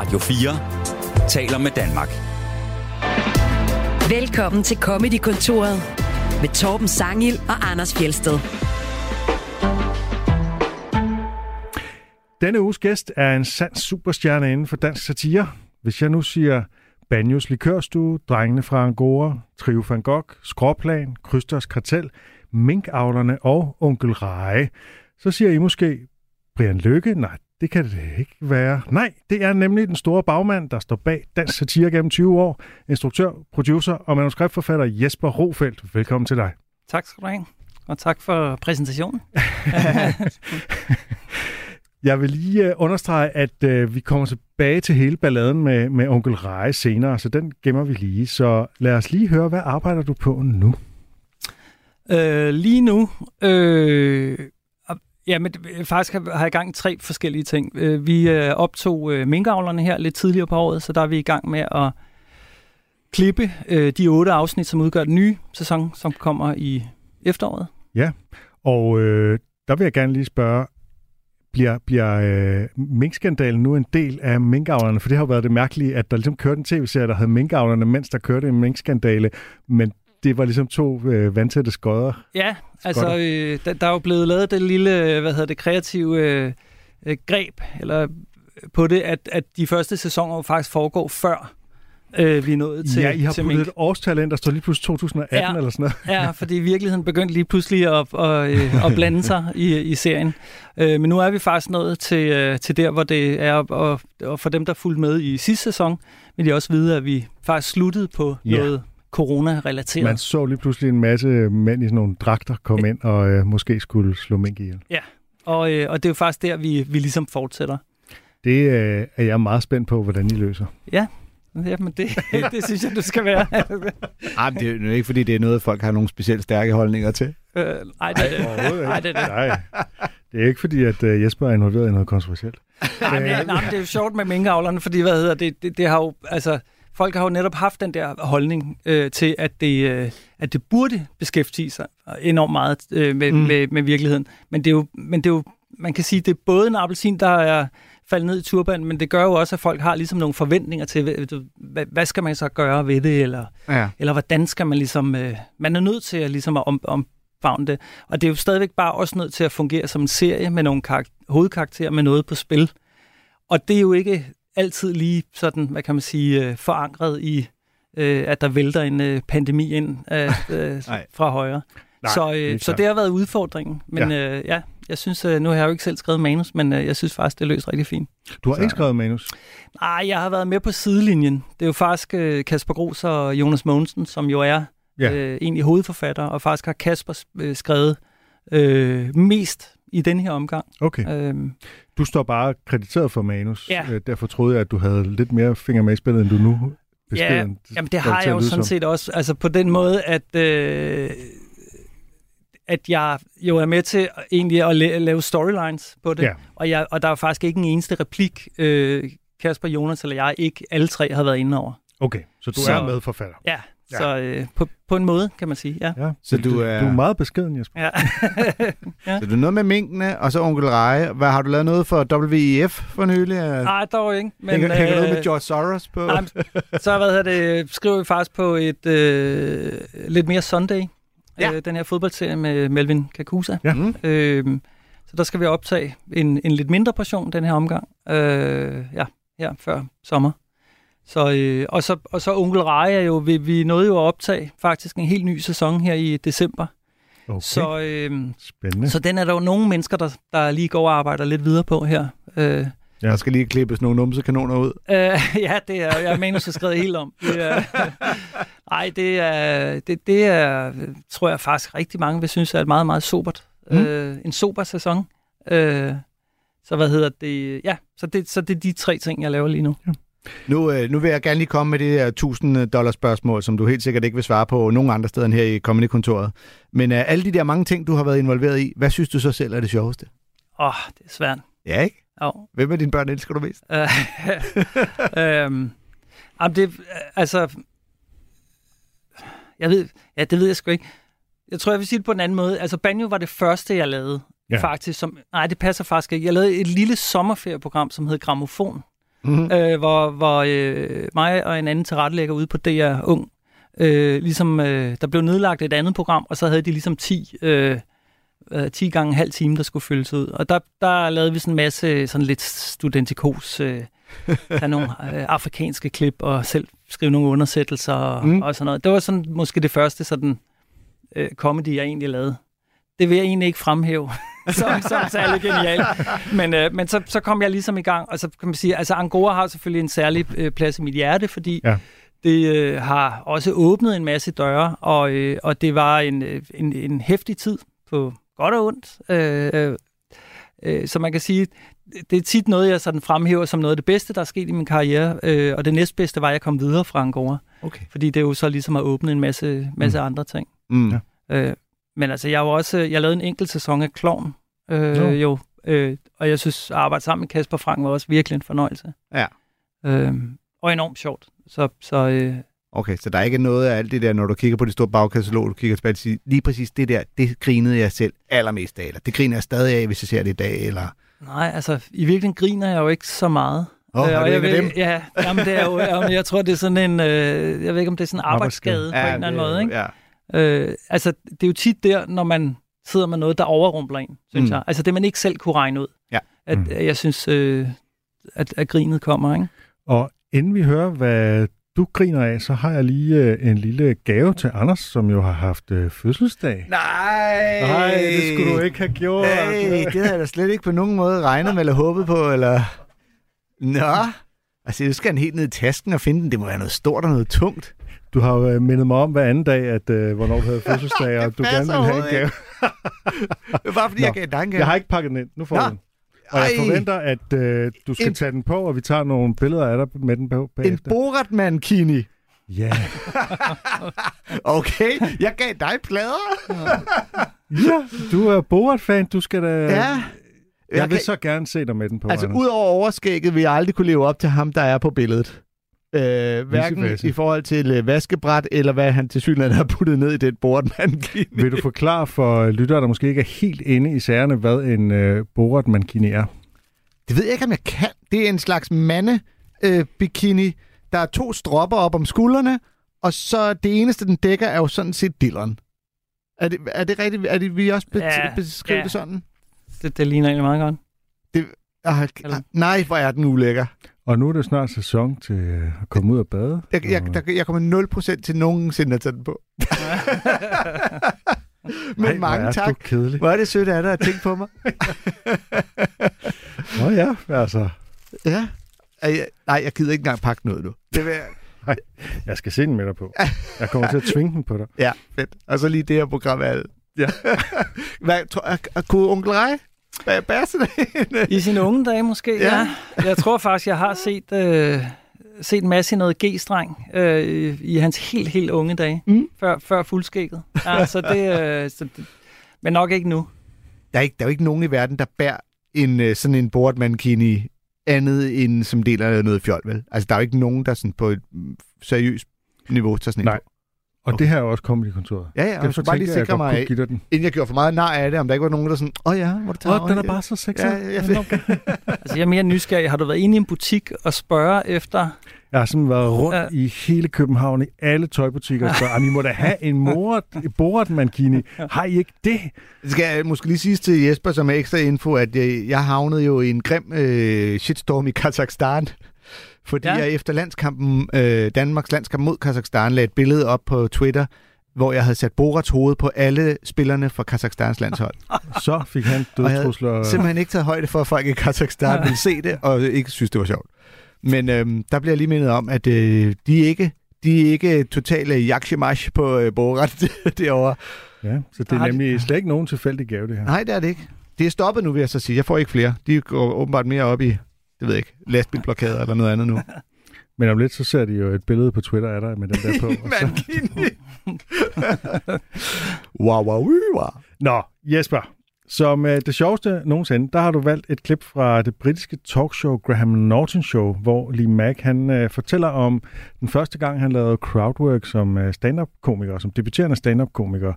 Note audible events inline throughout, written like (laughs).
Radio 4 taler med Danmark. Velkommen til Comedy-kontoret med Torben Sangil og Anders Fjelsted. Denne uges gæst er en sand superstjerne inden for dansk satire. Hvis jeg nu siger Banjos Likørstue, Drengene fra Angora, Trio van Gogh, Skråplan, Krysters Kartel, Minkavlerne og Onkel Reje, så siger I måske Brian Lykke? Nej, det kan det ikke være. Nej, det er nemlig den store bagmand, der står bag dansk satire gennem 20 år. Instruktør, producer og manuskriptforfatter Jesper Rofeldt. Velkommen til dig. Tak skal du have. Og tak for præsentationen. (laughs) Jeg vil lige uh, understrege, at uh, vi kommer tilbage til hele balladen med, med onkel Reje senere, så den gemmer vi lige. Så lad os lige høre, hvad arbejder du på nu? Øh, lige nu, øh, ja, men øh, faktisk har, jeg i gang tre forskellige ting. Øh, vi øh, optog minkavlerne her lidt tidligere på året, så der er vi i gang med at klippe de otte afsnit, som udgør den nye sæson, som kommer i efteråret. Ja, og øh, der vil jeg gerne lige spørge, bliver, bliver øh, minkskandalen nu en del af minkavlerne? For det har jo været det mærkelige, at der ligesom kørte en tv-serie, der havde minkavlerne, mens der kørte en minkskandale, men det var ligesom to øh, vandtætte skodder. Ja, altså øh, der, der er jo blevet lavet det lille, hvad hedder det, kreative øh, øh, greb eller på det, at, at de første sæsoner faktisk foregår før øh, vi er nået til Ja, I har til puttet mink. et årstal ind, der står lige pludselig 2018 Ja. eller sådan noget. Ja, (laughs) fordi i virkeligheden begyndte lige pludselig at, at, øh, at blande sig i, i serien. Øh, men nu er vi faktisk nået til, øh, til der, hvor det er, og, og for dem, der fulgte med i sidste sæson, vil de også vide, at vi faktisk sluttede på Ja. noget corona-relateret. Man så lige pludselig en masse mænd i sådan nogle dragter komme ind og øh, måske skulle slå mink ihjel. Og, øh, og det er jo faktisk der, vi, vi ligesom fortsætter. Det øh, er jeg meget spændt på, hvordan I løser. Jamen, det, (laughs) det synes jeg, du skal være. (laughs) Ej, men det er jo ikke, fordi det er noget, folk har nogle specielt stærke holdninger til. øh, ej, det er det. Ej, det er det. Nej, det er ikke fordi, at øh, Jesper er involveret i noget kontroversielt. Nej, men, nej, men det er jo sjovt med minkavlerne, fordi hvad hedder det, det, det har jo, altså, folk har jo netop haft den der holdning øh, til, at det, øh, at det burde beskæftige sig enormt meget øh, med, Mm. med, med virkeligheden. Men det er jo, men det er jo, man kan sige, det er både en appelsin, der er faldet ned i turban, men det gør jo også, at folk har ligesom nogle forventninger til, hvad, hvad, skal man så gøre ved det, eller, Ja. eller hvordan skal man ligesom, øh, man er nødt til at ligesom at om, omfavne det. Og det er jo stadigvæk bare også nødt til at fungere som en serie med nogle karak- hovedkarakterer med noget på spil. Og det er jo ikke altid lige sådan, hvad kan man sige, øh, forankret i, øh, at der vælter en øh, pandemi ind øh, (laughs) øh, fra højre. Nej, så, øh, så det har været udfordringen. Men ja, øh, ja jeg synes, øh, nu har jeg jo ikke selv skrevet manus, men øh, jeg synes faktisk, det løser rigtig fint. Du har Så- ikke skrevet manus. Nej, jeg har været med på sidelinjen. Det er jo faktisk øh, Kasper Gros og Jonas Mogensen, som jo er ja. øh, egentlig hovedforfatter, og faktisk har Kasper øh, skrevet øh, mest i den her omgang. Okay. Øhm, Du står bare krediteret for manus. Ja. Øh, Derfor troede jeg, at du havde lidt mere finger med i spillet, end du nu beskeden. Ja, jamen det har jeg jo sådan som. set også. Altså på den måde, at, øh, at jeg jo er med til egentlig at la- lave storylines på det. Ja. Og, jeg, og der er faktisk ikke en eneste replik, øh, Kasper, Jonas eller jeg, ikke alle tre har været inde over. Okay, så du Så- er medforfatter. Ja, Ja. ja. så øh, på, på en måde, kan man sige. Ja. Ja, Så men du er- du er meget beskeden, Jesper. (laughs) ja. Så du er noget med minkene, og så onkel Reje. Hvad, har du lavet noget for WEF for nylig? Nej, dog ikke. Men, hænger, hænger øh, med George Soros på? nej, men så hvad hedder det, skriver vi faktisk på et øh, lidt mere Sunday. Ja. Øh, den her fodboldserie med Melvin Kakusa. Ja. Mm. Øh, så der skal vi optage en, en lidt mindre portion den her omgang. Øh, ja, her før sommer. Så, øh, og, så, og så Onkel Reje er jo, vi, vi nåede jo at optage faktisk en helt ny sæson her i december. Okay, Så, øh, spændende. så den er der jo nogle mennesker, der, der lige går og arbejder lidt videre på her. Øh, Der skal lige klippes nogle numsekanoner ud. (laughs) Øh, ja, det er jeg manus er skrevet helt om. Det er, (laughs) ej, det er, det, det er, tror jeg faktisk rigtig mange vil synes er et meget, meget sobert. Mm. Øh, en sober sæson. Øh, så hvad hedder det? Ja, så det, så det er de tre ting, jeg laver lige nu. Nu, øh, nu vil jeg gerne lige komme med det her 1000 dollar spørgsmål, som du helt sikkert ikke vil svare på nogen andre steder end her i Comedy-kontoret. Men øh, alle de der mange ting, du har været involveret i, hvad synes du så selv er det sjoveste? Åh, oh, det er svært. Ja, ikke? Oh. Hvem af dine børn elsker du mest? (laughs) Øh, øhm, jamen det, altså, jeg ved, ja, det ved jeg sgu ikke. Jeg tror, jeg vil sige det på en anden måde. Altså, Banjo var det første, jeg lavede. Ja. Faktisk, som, nej, det passer faktisk ikke. Jeg lavede et lille sommerferieprogram, som hed Gramofon, mm-hmm. øh, hvor, hvor øh, mig og en anden tilrettelægger ude på DR Ung, øh, ligesom, øh, der blev nedlagt et andet program, og så havde de ligesom 10, øh, 10 gange en halv time, der skulle fyldes ud. Og der, der lavede vi sådan en masse sådan lidt studentikos, øh, (laughs) tage nogle øh, afrikanske klip og selv skrive nogle undersættelser og, mm. og sådan noget. Det var sådan måske det første sådan øh, comedy, jeg egentlig lavede. Det vil jeg egentlig ikke fremhæve (laughs) som, som særlig genial. Men, øh, men så, så kom jeg ligesom i gang, og så kan man sige, altså Angora har selvfølgelig en særlig øh, plads i mit hjerte, fordi ja. det øh, har også åbnet en masse døre, og, øh, og det var en, øh, en, en hæftig tid på godt og ondt. Øh, øh, øh, så man kan sige, det er tit noget, jeg sådan fremhæver som noget af det bedste, der er sket i min karriere, øh, og det næstbedste var, at jeg kom videre fra Angora. Okay. Fordi det jo så ligesom har åbnet en masse, masse mm. andre ting. Mm. Øh, men altså, jeg var også, jeg lavede en enkelt sæson af Klovn, øh, no. jo, øh, og jeg synes, at arbejde sammen med Kasper Frank var også virkelig en fornøjelse. Ja. Øh, og enormt sjovt. Så, så øh, Okay, så der er ikke noget af alt det der, når du kigger på det store bagkatalog, du kigger tilbage og siger, lige præcis det der, det grinede jeg selv allermest af, eller det griner jeg stadig af, hvis jeg ser det i dag, eller... Nej, altså i virkeligheden griner jeg jo ikke så meget. Åh, oh, øh, og jeg ved, dem? Ja, jamen, det er jo, jamen, jeg tror, det er sådan en, øh, jeg ved ikke, om det er sådan en arbejdsskade ja, på en eller anden måde, ikke? Ja. Øh, altså, det er jo tit der, når man sidder med noget, der overrumpler en, synes mm. jeg. Altså det, man ikke selv kunne regne ud. Ja. At, mm. jeg synes, øh, at, at grinet kommer, ikke? Og inden vi hører, hvad du griner af, så har jeg lige øh, en lille gave til Anders, som jo har haft øh, fødselsdag. Nej! Nej, det skulle du ikke have gjort. Hey, det havde jeg da slet ikke på nogen måde regnet med eller håbet på, eller... Nå, altså du skal han helt ned i tasken og finde den. Det må være noget stort og noget tungt. Du har jo øh, mindet mig om hver anden dag, at øh, hvornår du havde (laughs) fødselsdag, og du gerne ville have en gave. (laughs) det var bare fordi, Nå, jeg gav dig en gave. Jeg har ikke pakket den ind. Nu får du den. Og jeg forventer, at øh, du skal en... tage den på, og vi tager nogle billeder af dig med den på bagefter. En Borat-mankini. Ja. (laughs) okay, jeg gav dig plader. ja, du er Borat-fan. Du skal da... Ja. Jeg, jeg vil kan... så gerne se dig med den på, Altså, udover overskægget vil jeg aldrig kunne leve op til ham, der er på billedet. Øh, hverken i forhold til øh, vaskebræt, eller hvad han til synligheden har puttet ned i den bordmankini. (laughs) Vil du forklare for lyttere, der måske ikke er helt inde i sagerne, hvad en øh, bordmankini er? Det ved jeg ikke, om jeg kan. Det er en slags mande-bikini. Øh, der er to stropper op om skuldrene, og så det eneste, den dækker, er jo sådan set dilleren. Er det, er det rigtigt? Er det, vi også be- ja, beskrive ja. det sådan? Det, det ligner egentlig meget godt. Det, ah, nej, hvor er den ulækker. Og nu er det snart sæson til øh, at komme ud og bade. Jeg, jeg, der, jeg kommer 0% til nogensinde at tage den på. (laughs) Men Ej, mange hvor tak. Kedelig. Hvor er det sødt af dig at tænke på mig. (laughs) Nå ja, altså. Ja. Jeg, nej, jeg gider ikke engang pakke noget nu. Det vil jeg... (laughs) Nej, jeg skal se den med dig på. Jeg kommer til at tvinge den på dig. Ja, fedt. Og så lige det her program er Ja. Hvad, tror, kunne onkel Rej I sine unge dage måske, ja. ja. Jeg tror faktisk, jeg har set, øh, set en masse noget G-streng øh, i hans helt, helt unge dage, mm. før, før fuldskægget. Ja, så det, øh, så det, men nok ikke nu. Der er, ikke, der er jo ikke nogen i verden, der bærer en, øh, sådan en boardmankini andet end som del af noget fjol, vel? Altså, der er jo ikke nogen, der sådan på et seriøst niveau tager sådan Nej. på. Og okay. det her er også Comedy-kontoret. Ja, ja, og jeg bare lige sikre mig, den. inden jeg gjorde for meget nar af det, om der ikke var nogen, der sådan, åh oh, ja, må du tage Åh, den er bare så sexy. Ja, ja, ja. (laughs) altså, jeg er mere nysgerrig. Har du været inde i en butik og spørge efter... Jeg har sådan været rundt ja. i hele København, i alle tøjbutikker, og spørger, I må da have en morat, borat mankini. Har I ikke det? Det skal jeg måske lige sige til Jesper som ekstra info, at jeg, jeg havnede jo i en grim øh, shitstorm i Kazakhstan fordi ja. jeg efter landskampen, øh, Danmarks landskamp mod Kazakhstan, lagde et billede op på Twitter, hvor jeg havde sat Borats hoved på alle spillerne fra Kazakhstans landshold. (laughs) Så fik han dødstrusler. Og jeg simpelthen ikke taget højde for, at folk i Kazakhstan ville se det, og ikke synes, det var sjovt. Men øhm, der bliver jeg lige mindet om, at øh, de ikke de er ikke totale jakshemash på øh, Borat (laughs) derovre. Ja, så det er nemlig slet ikke nogen tilfældig gave, det her. Nej, det er det ikke. Det er stoppet nu, vil jeg så sige. Jeg får ikke flere. De går åbenbart mere op i det ved jeg ikke, lastbilblokader eller noget andet nu. (laughs) Men om lidt, så ser de jo et billede på Twitter af dig med den der på. wow, wow, wow. Nå, Jesper, som uh, det sjoveste nogensinde, der har du valgt et klip fra det britiske talkshow Graham Norton Show, hvor Lee Mack han uh, fortæller om den første gang, han lavede crowdwork som uh, stand-up-komiker, som debuterende stand-up-komiker.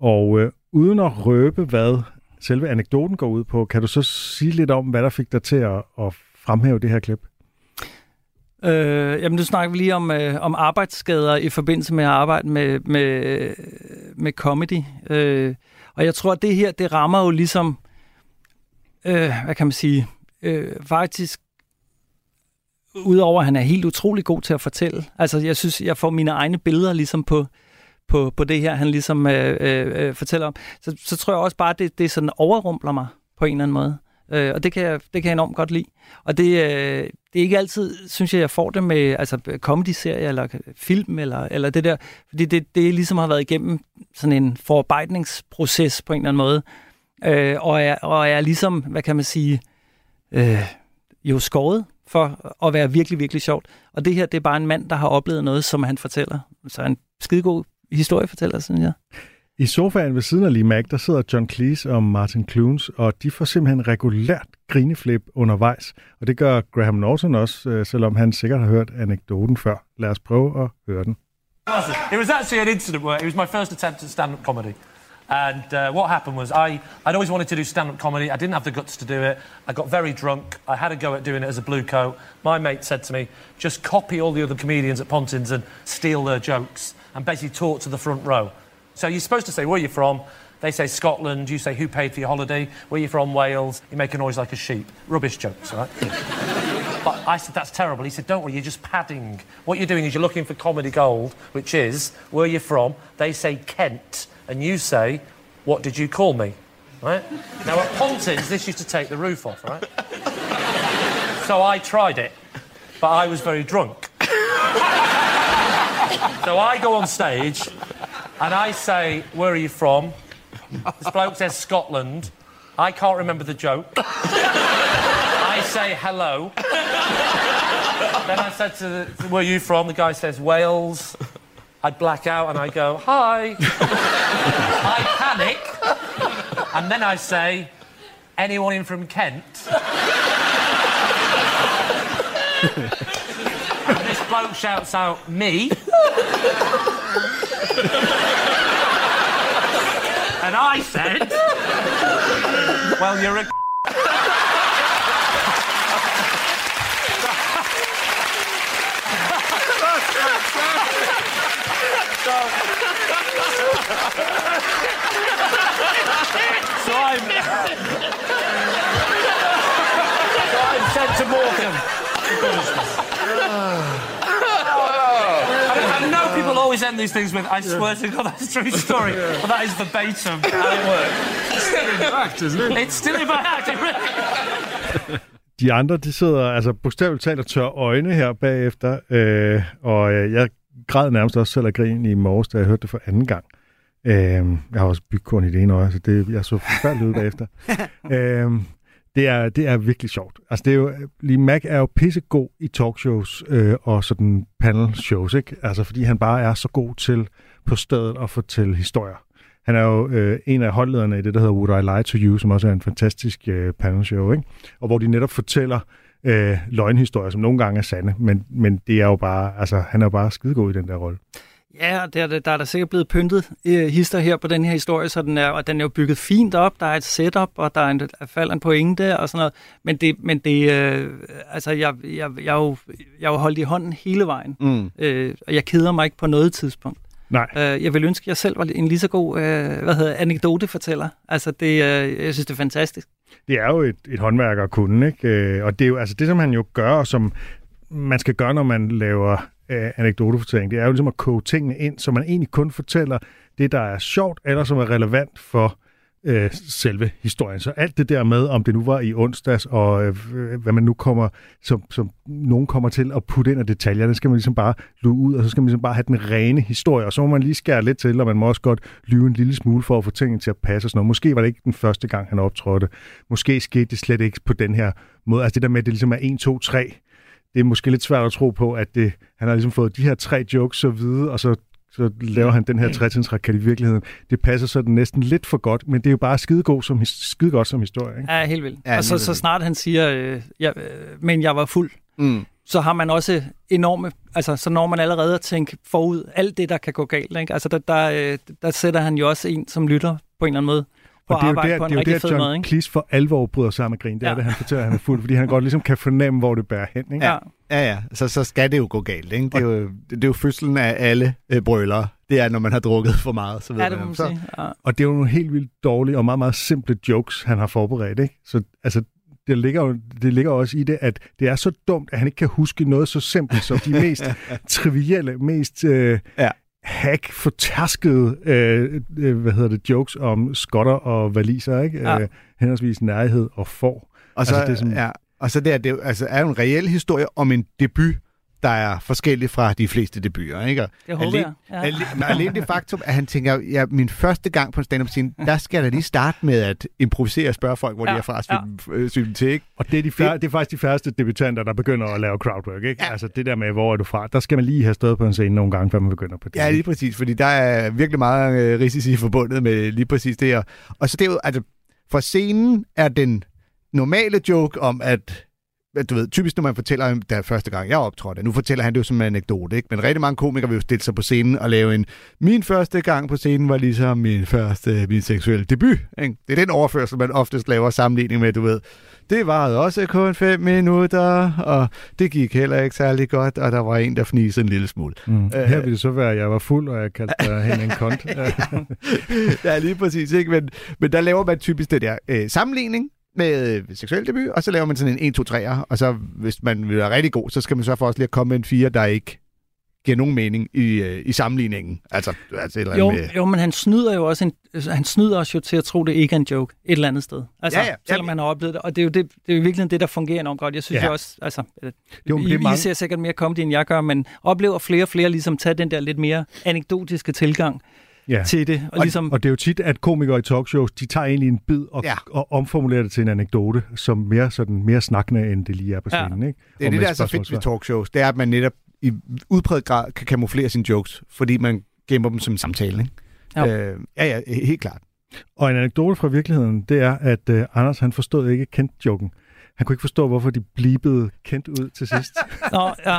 Og uh, uden at røbe, hvad selve anekdoten går ud på, kan du så sige lidt om, hvad der fik dig til at, at fremhæve det her klip? Øh, jamen, nu snakker vi lige om, øh, om arbejdsskader i forbindelse med at arbejde med, med, med comedy. Øh, og jeg tror, at det her, det rammer jo ligesom, øh, hvad kan man sige, øh, faktisk udover at han er helt utrolig god til at fortælle. Altså, jeg synes, jeg får mine egne billeder ligesom på, på, på det her, han ligesom øh, øh, øh fortæller om. Så, så tror jeg også bare, at det, det sådan overrumpler mig på en eller anden måde. Øh, og det kan, jeg, det kan jeg enormt godt lide. Og det, øh, det er ikke altid, synes jeg, jeg får det med altså, comedy-serie eller film eller, eller det der. Fordi det, det ligesom har været igennem sådan en forarbejdningsproces på en eller anden måde. Øh, og, er, og er ligesom, hvad kan man sige, øh, jo skåret for at være virkelig, virkelig sjovt. Og det her, det er bare en mand, der har oplevet noget, som han fortæller. Så en skidegod historiefortæller, synes jeg. I sofaen ved siden af Lee Mack, der sidder John Cleese og Martin Clunes, og de får simpelthen regulært grineflip undervejs. Og det gør Graham Norton også, øh, selvom han sikkert har hørt anekdoten før. Lad os prøve at høre den. It was actually an incident where it was my first attempt at stand-up comedy. And uh, what happened was I, I'd always wanted to do stand-up comedy. I didn't have the guts to do it. I got very drunk. I had a go at doing it as a blue coat. My mate said to me, just copy all the other comedians at Pontins and steal their jokes and basically talk to the front row. So you're supposed to say where are you're from. They say Scotland. You say who paid for your holiday. Where you from? Wales. You make a noise like a sheep. Rubbish jokes, right? (laughs) but I said that's terrible. He said, don't worry. You're just padding. What you're doing is you're looking for comedy gold, which is where you're from. They say Kent, and you say, what did you call me? Right? Now at Pontins, this used to take the roof off, right? so I tried it, but I was very drunk. (laughs) so I go on stage and I say, Where are you from? This bloke says Scotland. I can't remember the joke. I say hello. then I said to the, Where are you from? The guy says Wales. I black out and I go, Hi. I panic. And then I say, Anyone in from Kent? and this bloke shouts out, Me. And I said, Well, you're a. (laughs) so I'm. so I'm sent to Morecambe. (sighs) (sighs) People always end these things with, I swear to God, that's a true story. But that is verbatim how it works. It's still in fact, isn't it? It's still in fact, it really... (laughs) De andre, de sidder altså bogstaveligt talt og tør øjne her bagefter, øh, og øh, jeg græd nærmest også selv af grin i morges, da jeg hørte det for anden gang. Øh, jeg har også bygkorn i det ene øje, så det, jeg så forfærdeligt ud bagefter. (laughs) øh, det er, det er virkelig sjovt. Altså, det er jo, Lee Mac er jo pissegod i talkshows øh, og sådan panel shows, ikke? Altså, fordi han bare er så god til på stedet at fortælle historier. Han er jo øh, en af holdlederne i det, der hedder Would I Lie to You, som også er en fantastisk øh, panel show, ikke? Og hvor de netop fortæller øh, løgnhistorier, som nogle gange er sande, men, men det er jo bare, altså, han er jo bare skidegod i den der rolle. Ja, der, der, der er der sikkert blevet pyntet øh, hister her på den her historie, så den er, og den er jo bygget fint op. Der er et setup, og der er en, der falder en pointe og sådan noget. Men det, men det øh, altså, jeg, jeg, jeg, er jo, jeg er jo holdt i hånden hele vejen, mm. øh, og jeg keder mig ikke på noget tidspunkt. Nej. Øh, jeg vil ønske, at jeg selv var en lige så god øh, hvad hedder, anekdotefortæller. Altså, det, øh, jeg synes, det er fantastisk. Det er jo et, et håndværk at kunne, ikke? Øh, og det er jo altså det, som han jo gør, og som man skal gøre, når man laver øh, anekdotefortælling, det er jo ligesom at koge tingene ind, så man egentlig kun fortæller det, der er sjovt, eller som er relevant for øh, selve historien. Så alt det der med, om det nu var i onsdags, og øh, hvad man nu kommer, som, som nogen kommer til at putte ind af detaljer, det skal man ligesom bare luge ud, og så skal man ligesom bare have den rene historie, og så må man lige skære lidt til, og man må også godt lyve en lille smule for at få tingene til at passe. Sådan noget. Måske var det ikke den første gang, han optrådte. Måske skete det slet ikke på den her måde. Altså det der med, at det ligesom er 1, 2, 3, det er måske lidt svært at tro på, at det, han har ligesom fået de her tre jokes så vide, og så, så laver han den her trætinsraket i virkeligheden. Det passer sådan næsten lidt for godt, men det er jo bare skidegod som, skide godt som historie. Ikke? Ja, helt vildt. Ja, og så, så snart han siger, øh, ja, øh, men jeg var fuld, mm. så har man også enorme, altså så når man allerede at tænke forud alt det, der kan gå galt. Ikke? Altså der, der, øh, der sætter han jo også en, som lytter på en eller anden måde Og det er jo arbejde der, på en det er jo rigtig der fed John måde, ikke? Cleese for alvor bryder sammen med grin. Det er Ja. det, han fortæller, at han er fuld, fordi han godt ligesom kan fornemme, hvor det bærer hen. Ikke? Ja. Ja, ja, så, så skal det jo gå galt. Ikke? Det, er jo, det, er jo fødslen af alle øh, brølere. Det er, når man har drukket for meget. Så ved Ja, det man, så. Ja. Og det er jo nogle helt vildt dårlige og meget, meget simple jokes, han har forberedt. Ikke? Så altså, det ligger, jo, det ligger også i det, at det er så dumt, at han ikke kan huske noget så simpelt som de mest (laughs) trivielle, mest øh, Ja. Hack fortærskede øh, øh, hvad hedder det, jokes om skotter og valiser, ikke? Ja. Øh, henholdsvis nærhed og får. Og så, Altså, det er sådan- ja, og så det, er, det altså, er jo en reel historie om en debut, der er forskellig fra de fleste debuter. Ikke? Og Det håber alene, jeg. Ja. alene, men alene det faktum, at han tænker, ja, min første gang på en stand-up scene, der skal jeg da lige starte med at improvisere og spørge folk, hvor ja, Ja, de er fra, og sy- øh, sy dem til. Ikke? Og det er, de fær- det er faktisk de færreste debutanter, der begynder at lave crowdwork. Ikke? Ja. Altså det der med, hvor er du fra, der skal man lige have stået på en scene nogle gange, før man begynder på det. Ja, lige præcis, fordi der er virkelig meget øh, risici forbundet med lige præcis det her. Og så det er jo, altså, for scenen er den normale joke om, at du ved, typisk når man fortæller der første gang jeg optrådte, nu fortæller han det jo som en anekdote, ikke? men rigtig mange komikere vil jo stille sig på scenen og lave en, min første gang på scenen var ligesom min første, min seksuelle debut. Ikke? Det er den overførsel, man oftest laver sammenligning med, du ved. Det varede også kun fem minutter, og det gik heller ikke særlig godt, og der var en, der fnisede en lille smule. Mm. Øh, Her vil det så være, at jeg var fuld, og jeg kaldte dig hen en kont. Ja. (laughs) ja, lige præcis. Ikke? Men, men der laver man typisk det der øh, sammenligning med øh, seksuel debut, og så laver man sådan en 1, 2, 3'er, og så hvis man vil være rigtig god, så skal man så for også lige at komme med en 4, der ikke giver nogen mening i, øh, i sammenligningen. Altså, altså et eller Jo, andet med... jo, men han snyder jo også en, altså, han snyder os jo til at tro, det ikke er en joke et eller andet sted. Altså, Ja, ja. selvom han har oplevet det. Og det er jo, det, det er jo virkelig det, der fungerer enormt godt. Jeg synes Ja. ja. jo også, altså, øh, Jo, I, det er mange- I ser sikkert mere comedy, end jeg gør, men oplever flere og flere ligesom tage den der lidt mere anekdotiske tilgang ja. til det. Og, Og, ligesom, og det er jo tit, at komikere i talkshows, de tager egentlig en bid og, Ja. ja. og omformulerer det til en anekdote, som mere, sådan, mere snakkende, end det lige er på Ja. scenen. Ikke? Det er Og det, der er så fedt ved talkshows, det er, at man netop i udpræget grad kan kamuflere sine jokes, fordi man gemmer dem som en samtale. Ikke? Jo. Øh, ja, ja, helt klart. Og en anekdote fra virkeligheden, det er, at uh, Anders han forstod ikke kendt-joken. Han kunne ikke forstå, hvorfor de blibede kendt ud til sidst. (laughs) Nå, ja.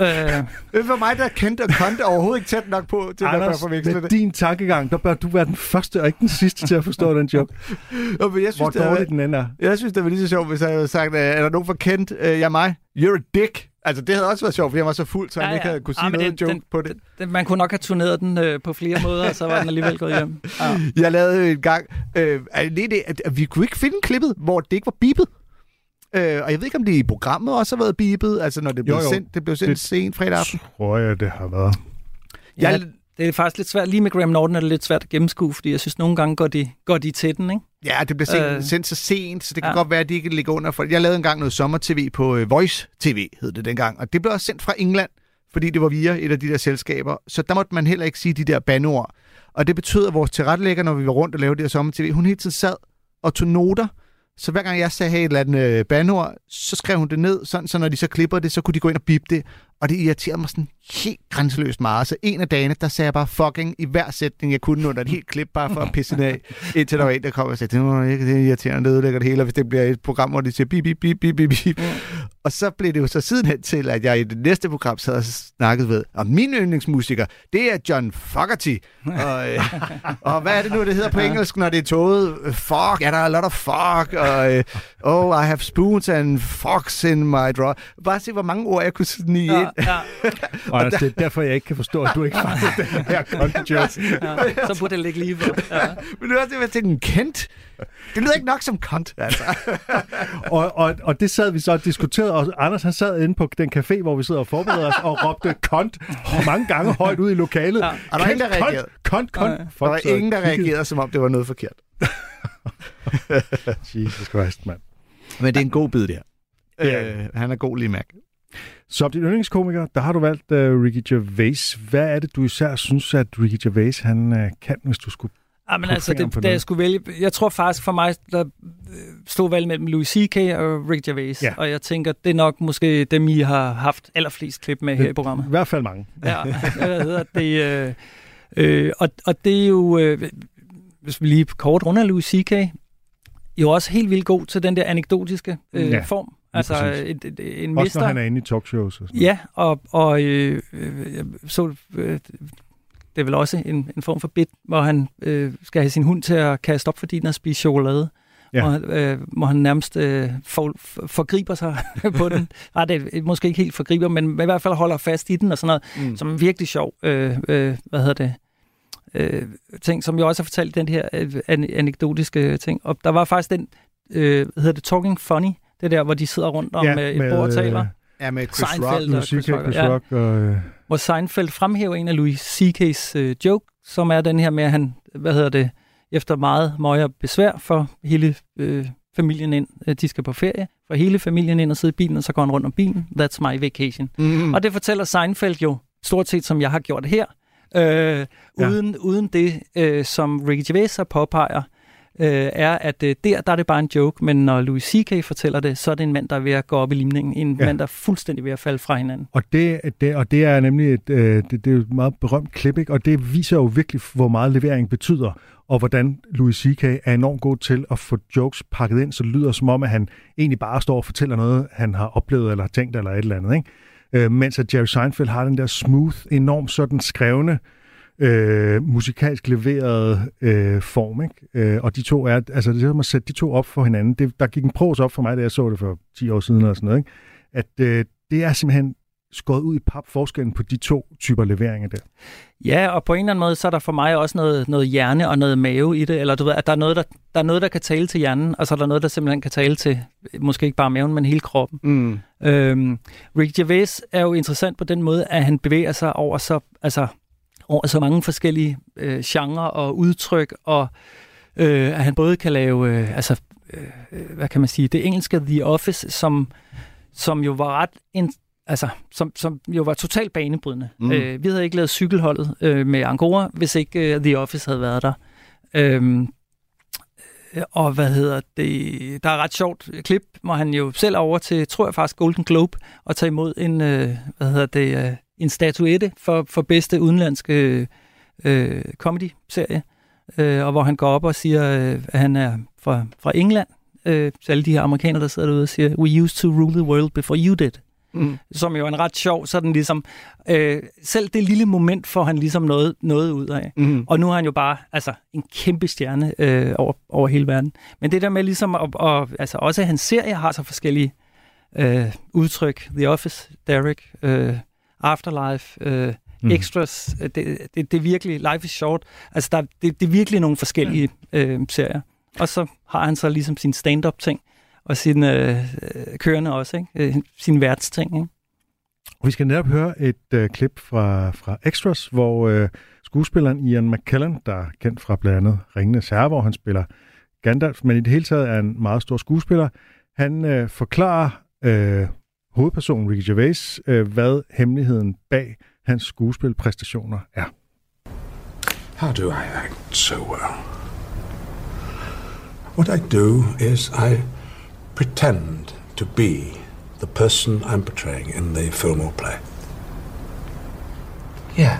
øh, Øh, For mig, der kendte og konte overhovedet ikke tæt nok på, til at Anders, forveksle med det. din tankegang, der bør du være den første og ikke den sidste til at forstå den joke. Jo, men jeg Hvor synes, det er, dårlig den end er. Jeg synes, det var lige så sjovt, hvis jeg havde sagt, øh, er der nogen for kendt? Øh, ja, mig. You're a dick. Altså, det havde også været sjovt, fordi han var så fuld, så han Ja, ikke ja. havde kunne Ah, sige men noget den- joke den- på det. den, man kunne nok have turneret den øh, på flere måder, og så var den alligevel gået hjem. Ja. (laughs) Jeg lavede en gang, øh, er det det, at, vi kunne ikke finde klippet, hvor det ikke var bipet. Øh, og jeg ved ikke, om det i programmet også har været bipet, altså når det blev Jo, jo. sendt, det blev sendt Det- sent fredag aften. Tror jeg, det har været. Ja, Jeg, det er faktisk lidt svært. Lige med Graham Norton er det lidt svært at gennemskue, fordi jeg synes, nogle gange går de, går de til den, ikke? Ja, det blev sendt, øh, sendt så sent, så det kan Ja. godt være, at de ikke ligger under. For jeg lavede engang noget sommer-tv på øh, Voice TV, hed det dengang, og det blev også sendt fra England, fordi det var via et af de der selskaber. Så der måtte man heller ikke sige de der bandeord. Og det betød, at vores tilrettelægger, når vi var rundt og lavede det her sommer-tv, hun hele tiden sad og tog noter. Så hver gang jeg sagde hey, et eller andet øh, bandeord, så skrev hun det ned, sådan, så når de så klipper det, så kunne de gå ind og bippe det. Og det irriterede mig sådan helt grænseløst meget. Så en af dagene, der sagde jeg bare fucking i hver sætning, jeg kunne under et helt klip, bare for at pisse det af. Indtil der var en, der kom og sagde, det var ikke det er irriterende, det ødelægger det hele, og hvis det bliver et program, hvor de siger bip, bip, bip, bip, bip, bip. Og så blev det jo så sidenhen til, at jeg i det næste program sad og snakkede ved, om min yndlingsmusiker, det er John Fogerty. Og, øh, og hvad er det nu, det hedder på engelsk, når det er toget? Fuck, ja, der er a lot of fuck, og øh, oh, I have spoons and fucks in my drawer. Bare se, hvor mange ord jeg kunne snige Ja, ind. ja, (laughs) Og Anders, det er derfor, jeg ikke kan forstå, at du ikke (laughs) fanger den her content joke. ja. Så burde det ligge lige for. (laughs) Ja. Men det er også det, jeg tænkte, Kent? Det lyder ikke nok som kont, altså. Og, og, og det sad vi så og diskuterede, og Anders han sad inde på den café, hvor vi sidder og forbereder os, og råbte kont mange gange højt ud i lokalet. Ja. Og der er ingen, der reagerede. Kont, kont, kont. Der og ingen, der reagerede, som om det var noget forkert. Jesus Christ, mand. Men det er en god bid, der. Det er Øh, han er god lige Mac. Som din yndlingskomiker, der har du valgt uh, Ricky Gervais. Hvad er det, du især synes, at Ricky Gervais han uh, kan, hvis du skulle... Ja, men Put altså, det, da jeg skulle vælge... Jeg tror faktisk for mig, der øh, stod valg mellem Louis C.K. og Rick Gervais. Ja. Og jeg tænker, det er nok måske dem, I har haft allerflest klip med her i programmet. I hvert fald mange. Ja, (laughs) hvad hedder det? Øh, øh, og, og det er jo, øh, hvis vi lige kort runder Louis C.K., jo også helt vildt god til den der anekdotiske øh, ja, form. Altså en Også mister. når han er inde i talkshows og sådan Ja, og, og øh, øh, jeg så, øh, det er vel også en, en form for bit, hvor han øh, skal have sin hund til at kaste op for din og spise chokolade. Ja. Hvor, øh, hvor han nærmest øh, for, for, forgriber sig på den. (laughs) Nej, det er måske ikke helt forgriber, men i hvert fald holder fast i den og sådan noget, mm. som er virkelig sjov, øh, øh, hvad hedder det, øh, ting, som jeg også har fortalt den her øh, anekdotiske ting. Og der var faktisk den, øh, hvad hedder det, Talking Funny, det der, hvor de sidder rundt om ja, med, et bord og taler. Ja, med Chris Seinfeld Rock. og Chris Rock, Chris Rock ja. og... Øh... Hvor Seinfeld fremhæver en af Louis C.K.'s øh, joke, som er den her med, at han, hvad hedder det, efter meget møje besvær for hele øh, familien ind, øh, de skal på ferie, for hele familien ind og sidde i bilen, og så går han rundt om bilen. That's my vacation. Mm. Og det fortæller Seinfeld jo, stort set som jeg har gjort her, øh, uden, ja. uden det, øh, som Ricky Gervais påpeger, øh, er, at øh, der, der er det bare en joke, men når Louis C.K. fortæller det, så er det en mand, der er ved at gå op i limningen. En ja. mand, der er fuldstændig ved at falde fra hinanden. Og det, det, og det er nemlig et, øh, det, det er et meget berømt klip, ikke? og det viser jo virkelig, hvor meget levering betyder, og hvordan Louis C.K. er enormt god til at få jokes pakket ind, så det lyder som om, at han egentlig bare står og fortæller noget, han har oplevet eller tænkt eller et eller andet. Ikke? Øh, mens at Jerry Seinfeld har den der smooth, enormt sådan skrevne, øh, musikalsk leveret øh, form. Ikke? Øh, og de to er, altså det er som at sætte de to op for hinanden. Det, der gik en pros op for mig, da jeg så det for 10 år siden, og sådan noget, ikke? at øh, det er simpelthen skåret ud i pap forskellen på de to typer leveringer der. Ja, og på en eller anden måde, så er der for mig også noget, noget hjerne og noget mave i det, eller du ved, at der er, noget, der, der er noget, der kan tale til hjernen, og så er der noget, der simpelthen kan tale til, måske ikke bare maven, men hele kroppen. Mm. Øhm, Rick Gervais er jo interessant på den måde, at han bevæger sig over så, altså, over så mange forskellige øh, genrer og udtryk, og øh, at han både kan lave, øh, altså, øh, hvad kan man sige, det engelske The Office, som, som jo var ret in, altså, som, som jo var totalt banebrydende. Mm. Øh, vi havde ikke lavet cykelholdet øh, med Angora, hvis ikke øh, The Office havde været der. Øhm, og hvad hedder det? Der er ret sjovt klip, hvor han jo selv er over til, tror jeg faktisk, Golden Globe, og tager imod en, øh, hvad hedder det, øh, en statuette for, for bedste udenlandske øh, comedy-serie, øh, og hvor han går op og siger, øh, at han er fra, fra England, øh, til alle de her amerikanere, der sidder derude og siger, we used to rule the world before you did. Mm. Som jo er en ret sjov, sådan ligesom, øh, selv det lille moment får han ligesom noget, noget ud af. Mm. Og nu er han jo bare altså, en kæmpe stjerne øh, over, over hele verden. Men det der med ligesom, at, og, altså også hans serie har så forskellige øh, udtryk. The Office, Derek, øh, Afterlife, øh, mm. Extras. Det, det, det er virkelig, Life is Short. Altså der, det, det er virkelig nogle forskellige øh, serier. Og så har han så ligesom sin stand-up ting og sin øh, kørende også, ikke? Øh, sin værtsting. Ikke? Vi skal netop høre et øh, klip fra, fra Extras, hvor øh, skuespilleren Ian McKellen, der er kendt fra blandt andet Ringenes Herre, hvor han spiller Gandalf, men i det hele taget er en meget stor skuespiller, han øh, forklarer øh, hovedpersonen Ricky Gervais, øh, hvad hemmeligheden bag hans skuespilpræstationer er. How do I act so well? What I do is I pretend to be the person I'm portraying in the film or play. Yeah.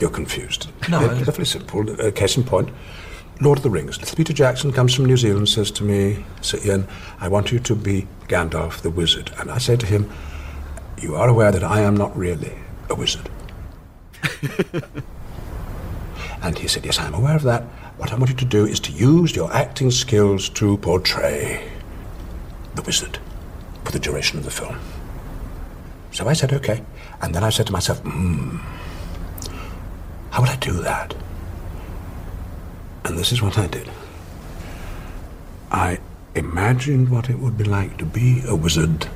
You're confused. No. It's perfectly simple. Uh, case in point, Lord of the Rings. Peter Jackson comes from New Zealand, says to me, Sir Ian, I want you to be Gandalf the wizard. And I say to him, You are aware that I am not really a wizard. (laughs) and he said, Yes, I'm aware of that. What I want you to do is to use your acting skills to portray the wizard for the duration of the film. So I said, okay. And then I said to myself, hmm, how would I do that? And this is what I did. I imagined what it would be like to be a wizard,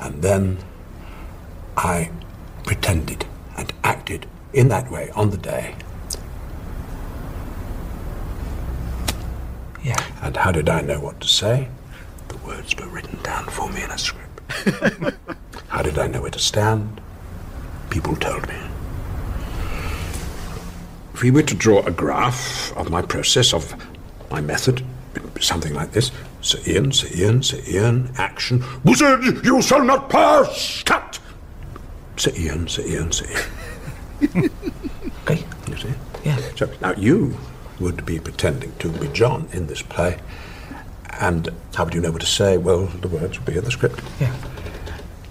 and then I pretended and acted in that way on the day. Yeah. And how did I know what to say? The words were written down for me in a script. (laughs) How did I know where to stand? People told me. If we were to draw a graph of my process, of my method, something like this Sir Ian, Sir Ian, Sir Ian, action. Wizard, you shall not pass! Cut! Sir Ian, Sir Ian, Sir Ian. (laughs) okay. You see? Yeah. So now you would be pretending to be John in this play. And how would you know what to say? Well, the words would be in the script. Yeah.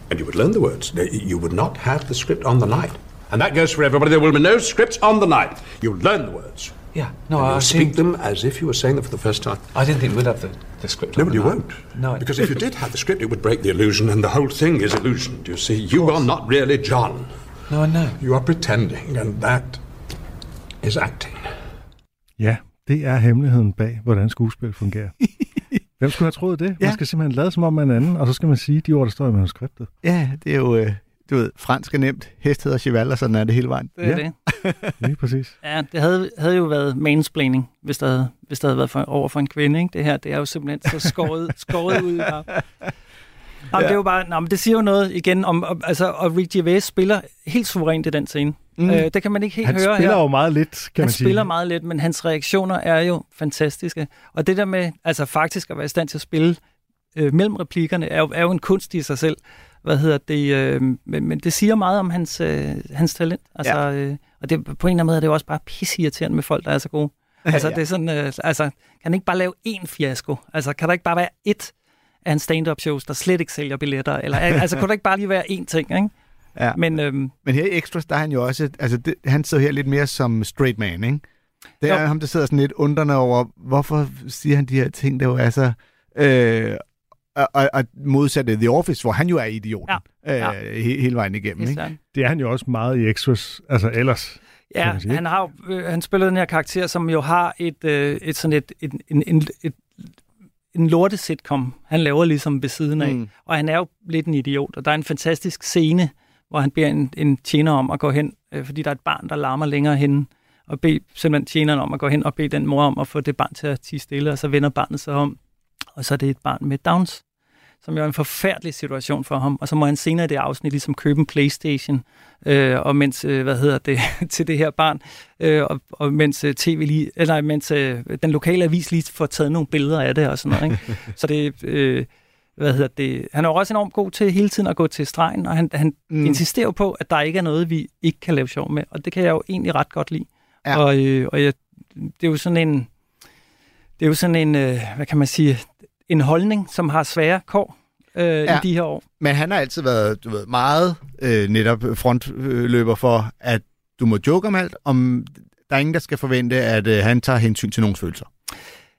And you would learn the words. You would not have the script on the night. And that goes for everybody. There will be no scripts on the night. You learn the words. Yeah, no, and I you'll speak them as if you were saying them for the first time. I didn't think we'd have the, the script. No, on but you the won't. No, I- Because if you did have the script, it would break the illusion, and the whole thing is illusion. Do you see? You are not really John. no, I know. You are pretending, and that is acting. Ja, det er hemmeligheden bag, hvordan skuespil fungerer. (laughs) Hvem skulle have troet det? Man Ja. skal simpelthen lade som om man er anden, og så skal man sige de ord, der står i manuskriptet. Ja, det er jo, øh, du ved, fransk er nemt, hest hedder cheval, og sådan er det hele vejen. Det er Ja. det. (laughs) Lige præcis. Ja, det havde, havde jo været mansplaining, hvis der havde, hvis der havde været for, over for en kvinde. Ikke? Det her, det er jo simpelthen så skåret, (laughs) skåret ud. Der. Nå, ja. det er jo bare, nå, men det siger jo noget igen om, om altså, og Rick Gervais spiller helt suverænt i den scene. Mm. Øh, det kan man ikke helt Han høre spiller her. jo meget lidt, kan han man sige. spiller meget lidt, men hans reaktioner er jo fantastiske. Og det der med altså faktisk at være i stand til at spille øh, mellem replikkerne, er jo, er jo en kunst i sig selv. Hvad hedder det? Øh, men, men det siger meget om hans, øh, hans talent. Altså, ja. øh, og det, på en eller anden måde er det jo også bare pisseirriterende med folk, der er så gode. (laughs) Altså, ja. det er sådan, øh, altså, kan han ikke bare lave én fiasko? Altså, kan der ikke bare være ét af hans stand-up shows, der slet ikke sælger billetter? Eller, altså, kunne der ikke bare lige være én ting, ikke? (laughs) Ja. Men øhm, Men her i Extras, der er han jo også, altså det, han sidder her lidt mere som straight man, ikke? Det er Jo. ham, der sidder sådan lidt undrende over, hvorfor siger han de her ting, der jo er så... Øh, og, og, og modsat The Office, hvor han jo er idioten ja. Ja. Øh, he, hele vejen igennem, helt ikke? Det er han jo også meget i Extras, altså ellers. Ja, han har øh, han spiller den her karakter, som jo har et, øh, et sådan et, et, en, en, et, en lorte sitcom, han laver ligesom ved siden af. Mm. Og han er jo lidt en idiot, og der er en fantastisk scene, hvor han beder en, en tjener om at gå hen, øh, fordi der er et barn, der larmer længere hen, og bede simpelthen tjeneren om at gå hen og bede den mor om at få det barn til at tige stille, og så vender barnet sig om, og så er det et barn med Downs, som jo er en forfærdelig situation for ham, og så må han senere i det afsnit ligesom købe en Playstation, øh, og mens, øh, hvad hedder det, (laughs) til det her barn, øh, og, og mens øh, tv lige, eller mens øh, den lokale avis lige får taget nogle billeder af det og sådan noget, ikke? (laughs) så det, øh, hvad hedder det, han er jo også enormt god til hele tiden at gå til stregen, og han, han Mm. insisterer på, at der ikke er noget, vi ikke kan lave sjov med, og det kan jeg jo egentlig ret godt lide. Ja. Og, øh, og jeg, det er jo sådan en, det er jo sådan en, øh, hvad kan man sige, en holdning, som har svære kår øh, Ja. ja. i de her år. Men han har altid været du ved, meget øh, netop frontløber for, at du må joke om alt, om der er ingen, der skal forvente, at øh, han tager hensyn til nogens følelser.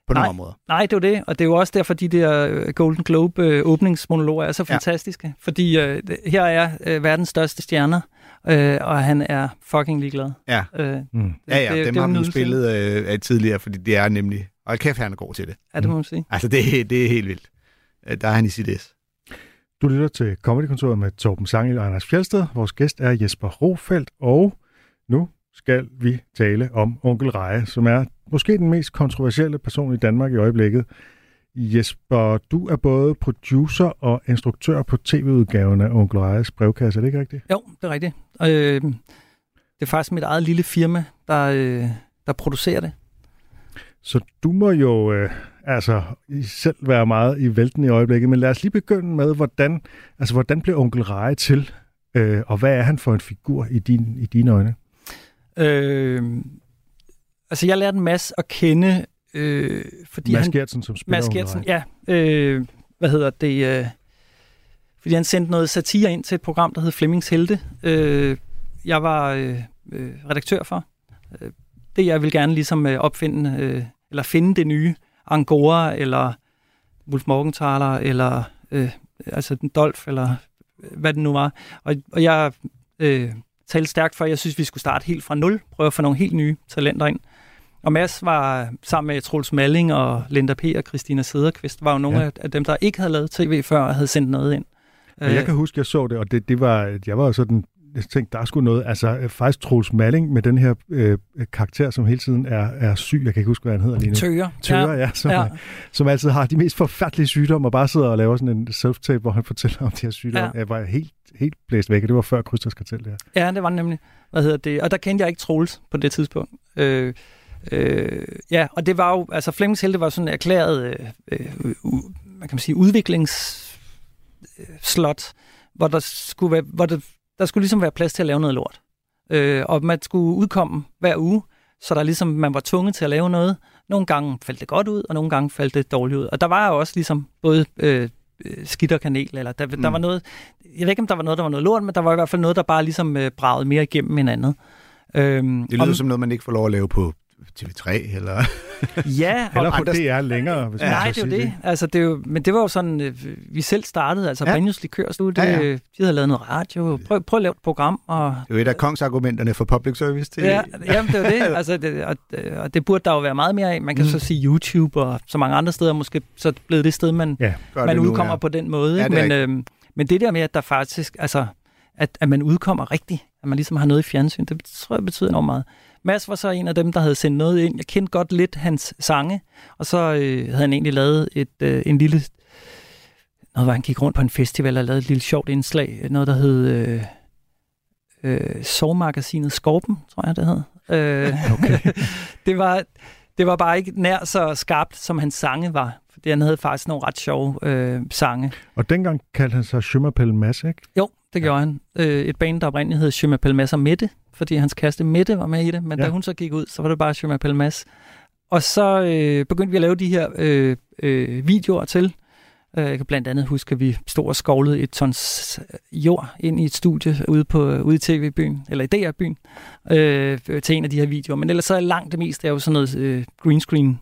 På nogle Nej. områder. Nej, det er jo det, og det er jo også derfor, de der øh, Golden Globe øh, åbningsmonologer er så Ja. fantastiske, fordi øh, her er øh, verdens største stjerner, øh, og han er fucking ligeglad. Ja. Øh, Mm. Ja, ja, det- dem det er har jo vi spillet øh, af tidligere, fordi det er nemlig... Og kæft, han er god til det. ja, det må man sige. Altså, det, det er helt vildt. Øh, Der er han i sit S. Du lytter til Comedykontoret med Torben Sangel og Anders Fjeldsted. Vores gæst er Jesper Rofeldt, og nu skal vi tale om Onkel Reje, som er måske den mest kontroversielle person i Danmark i øjeblikket. Jesper, du er både producer og instruktør på tv-udgaven af Onkel Rejes brevkasse, er det ikke rigtigt? Jo, det er rigtigt. Øh, det er faktisk mit eget lille firma, der, øh, der producerer det. Så du må jo øh, altså selv være meget i vælten i øjeblikket, men lad os lige begynde med, hvordan, altså, hvordan blev Onkel Reje til, øh, og hvad er han for en figur i, din, i dine øjne? Øh, altså, jeg lærte en masse at kende, øh, fordi Mads han... Gertsen, som spiller Mads Gertsen, ja. Øh, hvad hedder det? Øh, fordi han sendte noget satire ind til et program, der hed Flemmings Helte. Øh, jeg var øh, øh, redaktør for. Øh, det jeg vil gerne ligesom øh, opfinde, øh, eller finde det nye Angora, eller Wolf Morgenthaler, eller øh, altså den Dolf, eller hvad det nu var. Og, og jeg øh, talte stærkt for, at jeg synes, vi skulle starte helt fra nul, prøve at få nogle helt nye talenter ind. Og Mads var sammen med Troels Malling og Linda P. og Christina Sederqvist, var jo nogle ja. af dem, der ikke havde lavet tv før og havde sendt noget ind. Og jeg kan huske, jeg så det, og det, det var, jeg var sådan, jeg tænkte, der er sgu noget, altså øh, faktisk Troels Malling med den her øh, karakter, som hele tiden er, er syg, jeg kan ikke huske, hvad han hedder lige nu. Tøger. Tøger, ja, ja som, ja. ja. som altid har de mest forfærdelige sygdomme, og bare sidder og laver sådan en self-tape, hvor han fortæller om de her sygdomme. Ja. Jeg var helt, helt blæst væk, og det var før Krysters Kartel, der. Ja, det var det nemlig. Hvad hedder det? Og der kendte jeg ikke Troels på det tidspunkt. Øh, øh, ja, og det var jo, altså Flemmings Helte var sådan en erklæret, øh, øh, man kan sige, udviklingsslot, hvor der skulle være, hvor der, der skulle ligesom være plads til at lave noget lort. Øh, og man skulle udkomme hver uge, så der ligesom, man var tvunget til at lave noget. Nogle gange faldt det godt ud, og nogle gange faldt det dårligt ud. Og der var jo også ligesom både øh, øh, skidt og kanel. Eller der, mm. der var noget, jeg ved ikke, om der var noget, der var noget lort, men der var i hvert fald noget, der bare ligesom øh, bragede mere igennem end andet. Øhm, det lyder om, som noget, man ikke får lov at lave på TV3, eller... ja, eller på DR længere, hvis ja. man Nej, det er jo det. Altså, det er jo, men det var jo sådan, øh, vi selv startede, altså ja. Banjos Likørstudie, ja, ja. de havde lavet noget radio, prøv, prøv at lave et program. Og... Det er jo et af kongsargumenterne for public service. Til... Ja, jamen, det er det. Altså, det og, og det burde der jo være meget mere af. Man kan mm. så sige YouTube og så mange andre steder, måske så blevet det sted, man, ja, man udkommer nu, ja. på den måde. Ja, men, øhm, men det der med, at der faktisk, altså, at, at man udkommer rigtigt, at man ligesom har noget i fjernsyn, det tror jeg betyder enormt meget. Mads var så en af dem, der havde sendt noget ind. Jeg kendte godt lidt hans sange, og så øh, havde han egentlig lavet et, øh, en lille... Noget, hvor han gik rundt på en festival og lavede et lille sjovt indslag. Noget, der hed øh, øh, Sovmagasinet Skorpen, tror jeg, det hed. Øh, (laughs) okay. (laughs) det, var, det var bare ikke nær så skarpt, som hans sange var. Fordi han havde faktisk nogle ret sjove øh, sange. Og dengang kaldte han sig Schumapel Mads, ikke? Jo, det gjorde han. Øh, et band, der oprindeligt hed Schumapel Mads og Mette, fordi hans kæreste Mette var med i det, men ja. da hun så gik ud, så var det bare Schumapel Mads. Og så øh, begyndte vi at lave de her øh, øh, videoer til. Øh, jeg kan blandt andet huske, at vi stod og skovlede et tons jord ind i et studie ude, på, ude i tv-byen, eller i DR-byen, øh, til en af de her videoer. Men ellers så er langt det meste er jo sådan noget øh, green screen.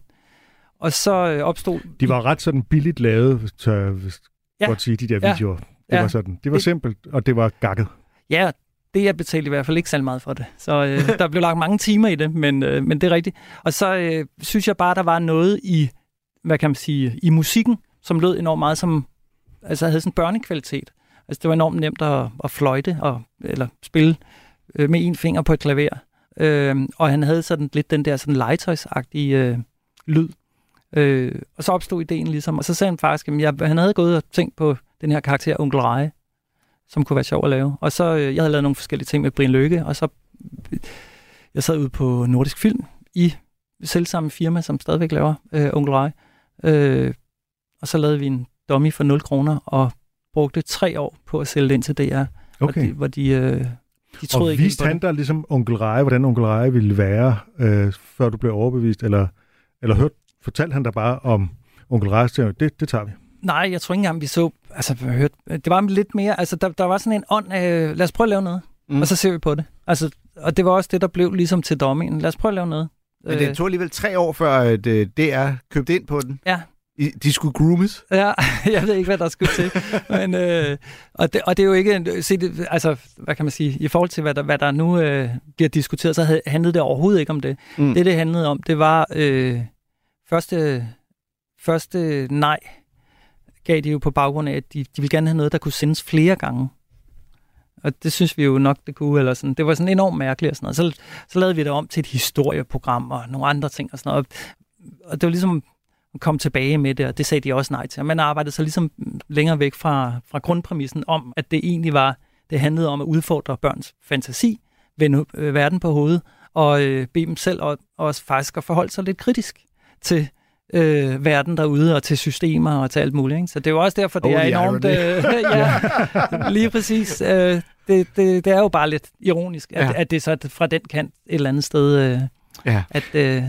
Og så øh, opstod... De var ret sådan billigt lavet, tør jeg ja. godt sige, de der videoer. Ja. Det ja. var sådan. Det var det, simpelt, og det var gakket. Ja, det jeg betalte i hvert fald ikke særlig meget for det. Så øh, (laughs) der blev lagt mange timer i det, men, øh, men det er rigtigt. Og så øh, synes jeg bare, der var noget i, hvad kan man sige, i musikken, som lød enormt meget som, altså havde sådan en børnekvalitet. Altså det var enormt nemt at, at fløjte, og, eller spille øh, med en finger på et klaver. Øh, og han havde sådan lidt den der sådan legetøjsagtige øh, lyd. Øh, og så opstod ideen ligesom, og så sagde han faktisk, at jeg, han havde gået og tænkt på den her karakter, Onkel Reje, som kunne være sjov at lave. Og så, øh, jeg havde lavet nogle forskellige ting med Brian Løkke, og så, jeg sad ude på Nordisk Film i selvsamme firma, som stadigvæk laver øh, Onkel Rej. Øh, og så lavede vi en dummy for 0 kroner, og brugte tre år på at sælge det ind til DR. Okay. Hvor de, hvor de, øh, de troede og ikke viste han dig ligesom Onkel Reje, hvordan Onkel Reje ville være, øh, før du blev overbevist, eller, eller hørt, fortalte han dig bare om Onkel Reje, det, det tager vi? Nej, jeg tror ikke engang, vi så... Altså, hørte, det var lidt mere... Altså, der, der var sådan en ånd af... Lad os prøve at lave noget. Mm. Og så ser vi på det. Altså, og det var også det, der blev ligesom til dommen. Lad os prøve at lave noget. Men det øh. tog alligevel tre år, før at, uh, DR købte ind på den. Ja. I, de skulle groomes? Ja, (laughs) jeg ved ikke, hvad der skulle til. Men, øh, og, det, og det er jo ikke... Se, det, altså, hvad kan man sige? I forhold til, hvad der, hvad der nu øh, bliver diskuteret, så handlede det overhovedet ikke om det. Mm. Det, det handlede om, det var øh, første, første nej gav de jo på baggrund af, at de, de ville gerne have noget, der kunne sendes flere gange. Og det synes vi jo nok, det kunne. Eller sådan. Det var sådan enormt mærkeligt og sådan noget. Så, så lavede vi det om til et historieprogram og nogle andre ting og sådan noget. Og det var ligesom at komme tilbage med det, og det sagde de også nej til. Og man arbejdede så ligesom længere væk fra, fra grundpræmissen om, at det egentlig var, det handlede om at udfordre børns fantasi, vende øh, verden på hovedet, og øh, bede dem selv og, og faktisk at forholde sig lidt kritisk til, øh, verden derude, og til systemer og til alt muligt. Ikke? Så det er jo også derfor, det oh, er enormt... Øh, (laughs) (laughs) ja, lige præcis. Øh, det, det, det er jo bare lidt ironisk, at, ja. at det er så fra den kant et eller andet sted, øh, ja. at øh,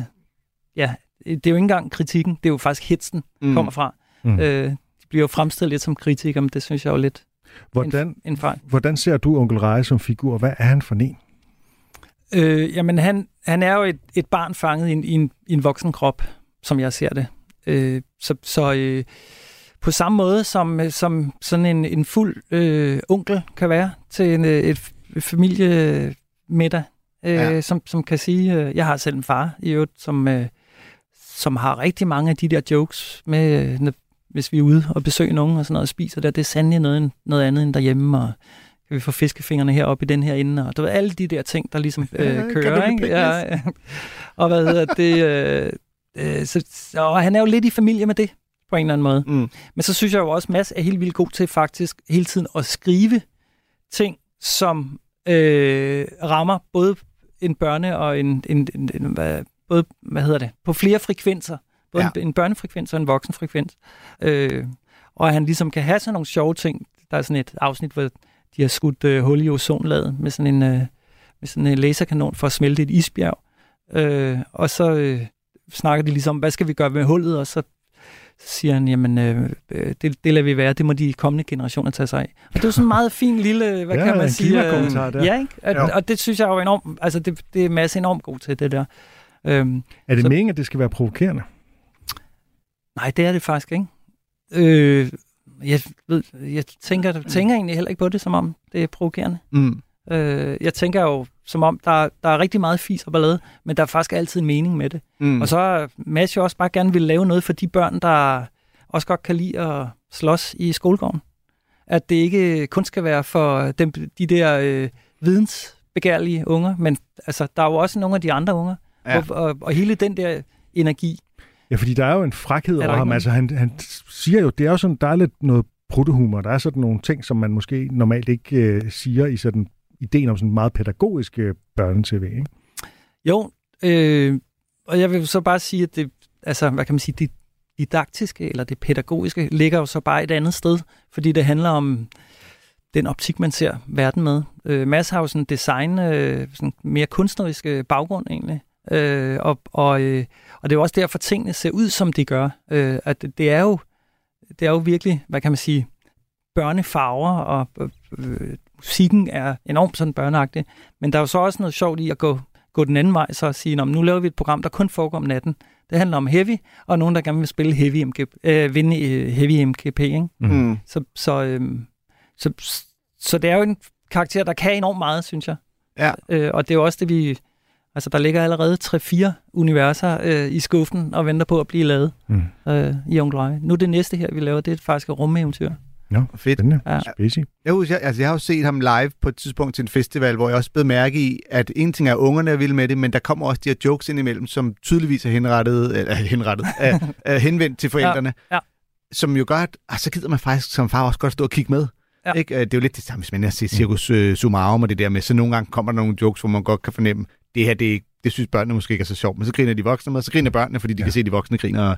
ja, det er jo ikke engang kritikken, det er jo faktisk hitsen, mm. kommer fra. Mm. Øh, de bliver jo fremstillet lidt som kritikere, men det synes jeg jo lidt hvordan, en, en fejl. Hvordan ser du onkel Reje som figur? Hvad er han for en? Øh, jamen, han, han er jo et, et barn fanget i en, i en, i en voksen krop som jeg ser det. Øh, så så øh, på samme måde som, som sådan en, en fuld øh, onkel kan være til en, øh, et familiemiddag, øh, ja. som, som kan sige, øh, jeg har selv en far i øvrigt, som, øh, som har rigtig mange af de der jokes med, øh, hvis vi er ude og besøger nogen og sådan noget og spiser der, det er sandelig noget, noget andet end derhjemme, og kan vi få fiskefingrene heroppe i den her ende, og du ved, alle de der ting, der ligesom øh, (laughs) kører, ikke? Ja, og hvad hedder det, øh, Øh, så, og han er jo lidt i familie med det, på en eller anden måde. Mm. Men så synes jeg jo også, at Mads er helt vildt god til faktisk hele tiden at skrive ting, som øh, rammer både en børne og en, en, en, en hvad, både, hvad hedder det, på flere frekvenser. Både ja. en, en børnefrekvens og en voksenfrekvens. Øh, og han ligesom kan have sådan nogle sjove ting. Der er sådan et afsnit, hvor de har skudt øh, hul i ozonlaget med sådan en, øh, med sådan en laserkanon for at smelte et isbjerg. Øh, og så, øh, snakker de ligesom, hvad skal vi gøre med hullet, og så siger han, jamen, øh, øh, det, det lader vi være, det må de kommende generationer tage sig af. Og det er jo sådan en meget fin lille, (laughs) hvad Ja, kan man en sige? der. Ja, ikke? Og, Jo. og det synes jeg jo er enormt, altså det, det er Mads enormt god til, det der. Øhm, Er det Så- meningen, at det skal være provokerende? nej, det er det faktisk ikke. Øh, jeg, ved, jeg tænker, tænker egentlig heller ikke på det, som om det er provokerende. Mm. Øh, jeg tænker jo, som om der, der er rigtig meget fis og ballade, men der er faktisk altid en mening med det. Mm. Og så er Mads jo også bare gerne vil lave noget for de børn, der også godt kan lide at slås i skolegården. At det ikke kun skal være for dem, de der øh, vidensbegærlige unger, men altså, der er jo også nogle af de andre unger. Ja. Og, og, og hele den der energi. Ja, fordi der er jo en frækhed der over ham. Altså, han, han siger jo, det er jo sådan, der er lidt noget pruttehumor. Der er sådan nogle ting, som man måske normalt ikke øh, siger i sådan ideen om sådan en meget pædagogisk øh, børnetv, børne-tv, ikke? Jo, øh, og jeg vil så bare sige, at det, altså, hvad kan man sige, det didaktiske eller det pædagogiske ligger jo så bare et andet sted, fordi det handler om den optik, man ser verden med. Øh, Mads har jo sådan design, øh, sådan mere kunstnerisk øh, baggrund egentlig, øh, og, og, øh, og det er jo også derfor, tingene ser ud, som de gør. Øh, at det, det, er jo, det er jo virkelig, hvad kan man sige, børnefarver, og øh, musikken er enormt sådan børneagtig, men der er jo så også noget sjovt i at gå, gå den anden vej, så at sige, "Nå, men nu laver vi et program, der kun foregår om natten. Det handler om heavy, og nogen, der gerne vil spille heavy MGP, øh, vinde i heavy MGP. Ikke? Mm. Så, så, øhm, så, så det er jo en karakter, der kan enormt meget, synes jeg. Ja. Øh, og det er jo også det, vi... Altså, der ligger allerede 3-4 universer øh, i skuffen og venter på at blive lavet Mm. øh, i Onkel. Nu det næste her, vi laver, det er faktisk et rumeventyr. Nå, Fedt. spændende. Ja. Spacey. Jeg, husker, altså, jeg har jo set ham live på et tidspunkt til en festival, hvor jeg også blev mærke i, at en ting er, at ungerne er vilde med det, men der kommer også de her jokes ind imellem, som tydeligvis er henrettet, eller henrettet, er, (laughs) er henvendt til forældrene. Ja, ja. Som jo gør, at ah, så gider man faktisk som far også godt stå og kigge med. Ja. Ikke? Øh, Det er jo lidt det samme, hvis man er til Circus uh, Sumarum og det der med, så nogle gange kommer der nogle jokes, hvor man godt kan fornemme, det her, det, det synes børnene måske ikke er så sjovt, men så griner de voksne med, så griner børnene, fordi de ja. kan se, at de voksne griner.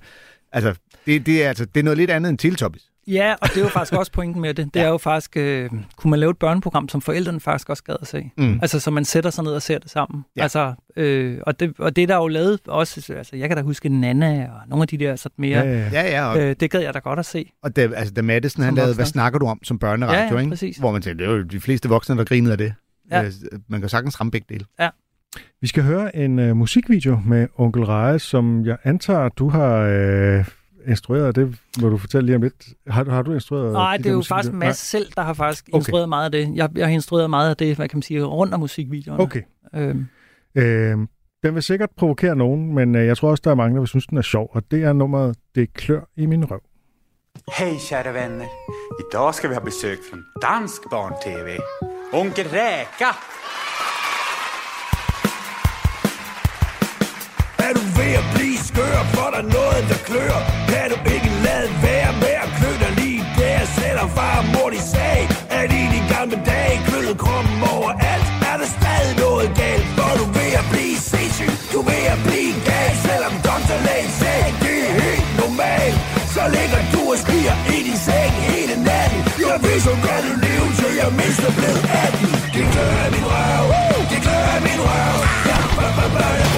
Altså, det, det, er, altså, det er noget lidt andet end Teletubbies. Ja, og det er jo faktisk også pointen med det. Det (laughs) er jo faktisk, øh, kunne man lave et børneprogram, som forældrene faktisk også gad at se? Mm. Altså, så man sætter sig ned og ser det sammen. Ja. Altså, øh, og, det, og det der er jo lavet også, altså, jeg kan da huske Nana og nogle af de der sådan mere, Ja, ja. Ja, ja, og, øh, det gad jeg da godt at se. og da, altså, da Madison, han lavede, voksne. hvad snakker du om som børneradio, Ja, ja, ikke? præcis. Hvor man tænkte, det er jo de fleste voksne, der grinede af det. Ja. Øh, Man kan sagtens ramme begge dele. Vi skal høre en øh, musikvideo med Onkel Reje, som jeg antager, du har øh, instrueret. Det må du fortælle lige om lidt. Har, du- har du instrueret? Nej, de det er jo faktisk musikvideoer? Mads selv, der har faktisk Okay. instrueret meget af det. Jeg, jeg har instrueret meget af det, hvad kan man sige, rundt om musikvideoerne. Okay. Øhm, Øh, den vil sikkert provokere nogen, men øh, jeg tror også, der er mange, der vil synes, den er sjov. Og det er nummeret Det klør i min røv. Hej kära vänner! Idag ska vi ha besök från dansk barn-tv. Onkel Räka! Er du ved at blive skør, for der noget, der klør? Kan du ikke lade være med at klø dig lige der? Selvom far og mor de sagde, at i de gamle dage kløede kroppen overalt, er der stadig noget galt. For du ved at blive sindssyg, du ved at blive gal, selvom doktorlægen sagde, det er helt normalt. Så ligger du og skriger i din seng hele natten. Jeg ved, så godt, du leve, til jeg mindst er blevet 18. Det klør af min røv, det klør af min røv. Ja, ba, ba, ba, jeg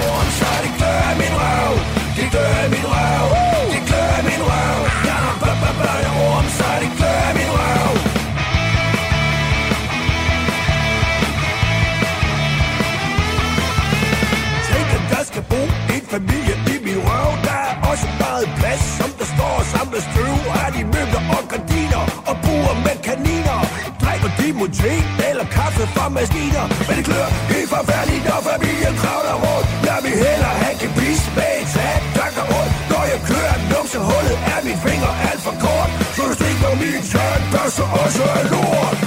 og samler støv. Har de møbler og gardiner og buer med kaniner. Drikker de mod te eller kaffe fra maskiner. Men det klør helt forfærdeligt, når familien kravler rundt. Jeg vil hellere have gebis med et tag, der går rundt. Når jeg kører numsehullet, er min finger alt for kort. Så du stikker min tørt, børste også er lort.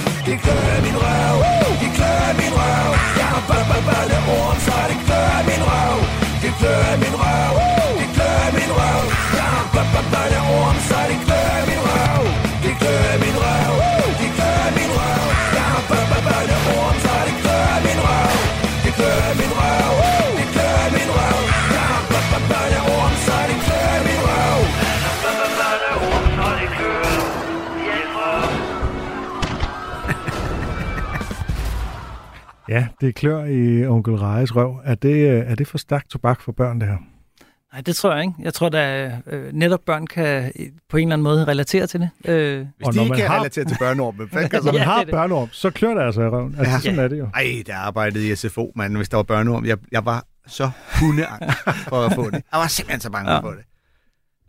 Ja, det klør i Onkel Rejes røv. Er det, øh, er det for stærkt tobak for børn, det her? Nej, det tror jeg ikke. Jeg tror, at øh, netop børn kan øh, på en eller anden måde relatere til det. Øh, Hvis de ikke kan har... relatere til børneorm, hvad fanden kan (laughs) Når man Ja, har det er det. børneorm, så klør det altså i røven. Altså, Ja. sådan er det jo. Ej, der arbejdede i SFO, mand, hvis der var børneorm. Jeg, jeg var så hundeangst for at få det. Jeg var simpelthen så bange Ja. ja. for det.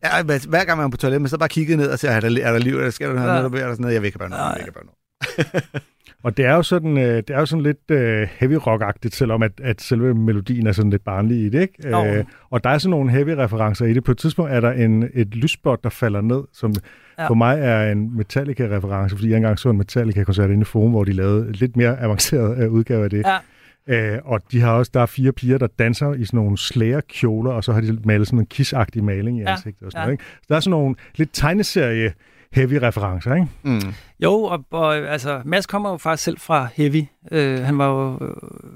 Ja, hver- gang man er på toilettet, men så bare kiggede ned og siger, er der, er der liv, eller skal du have Ja. noget, der er der sådan noget, jeg vil ikke have børneorm, jeg vil ikke have børneorm. (laughs) Og det er jo sådan, øh, det er jo sådan lidt øh, heavy rock-agtigt, selvom at, at selve melodien er sådan lidt barnlig i det, ikke? Jo. Øh, og der er sådan nogle heavy-referencer i det. På et tidspunkt er der en, et lysspot, der falder ned, som Ja. ja. for mig er en Metallica-reference, fordi jeg engang så en Metallica-koncert inde i Forum, hvor de lavede lidt mere avanceret øh, udgave af det. Ja. Øh, og de har også, der er fire piger, der danser i sådan nogle slærekjoler, og så har de malet sådan en kissagtig maling i Ja, ansigtet og sådan ja. noget, ikke? Så der er sådan nogle lidt tegneserie heavy referencer, ikke? Mm. Jo, og, og altså, Mads kommer jo faktisk selv fra Heavy. Øh, han var jo, øh,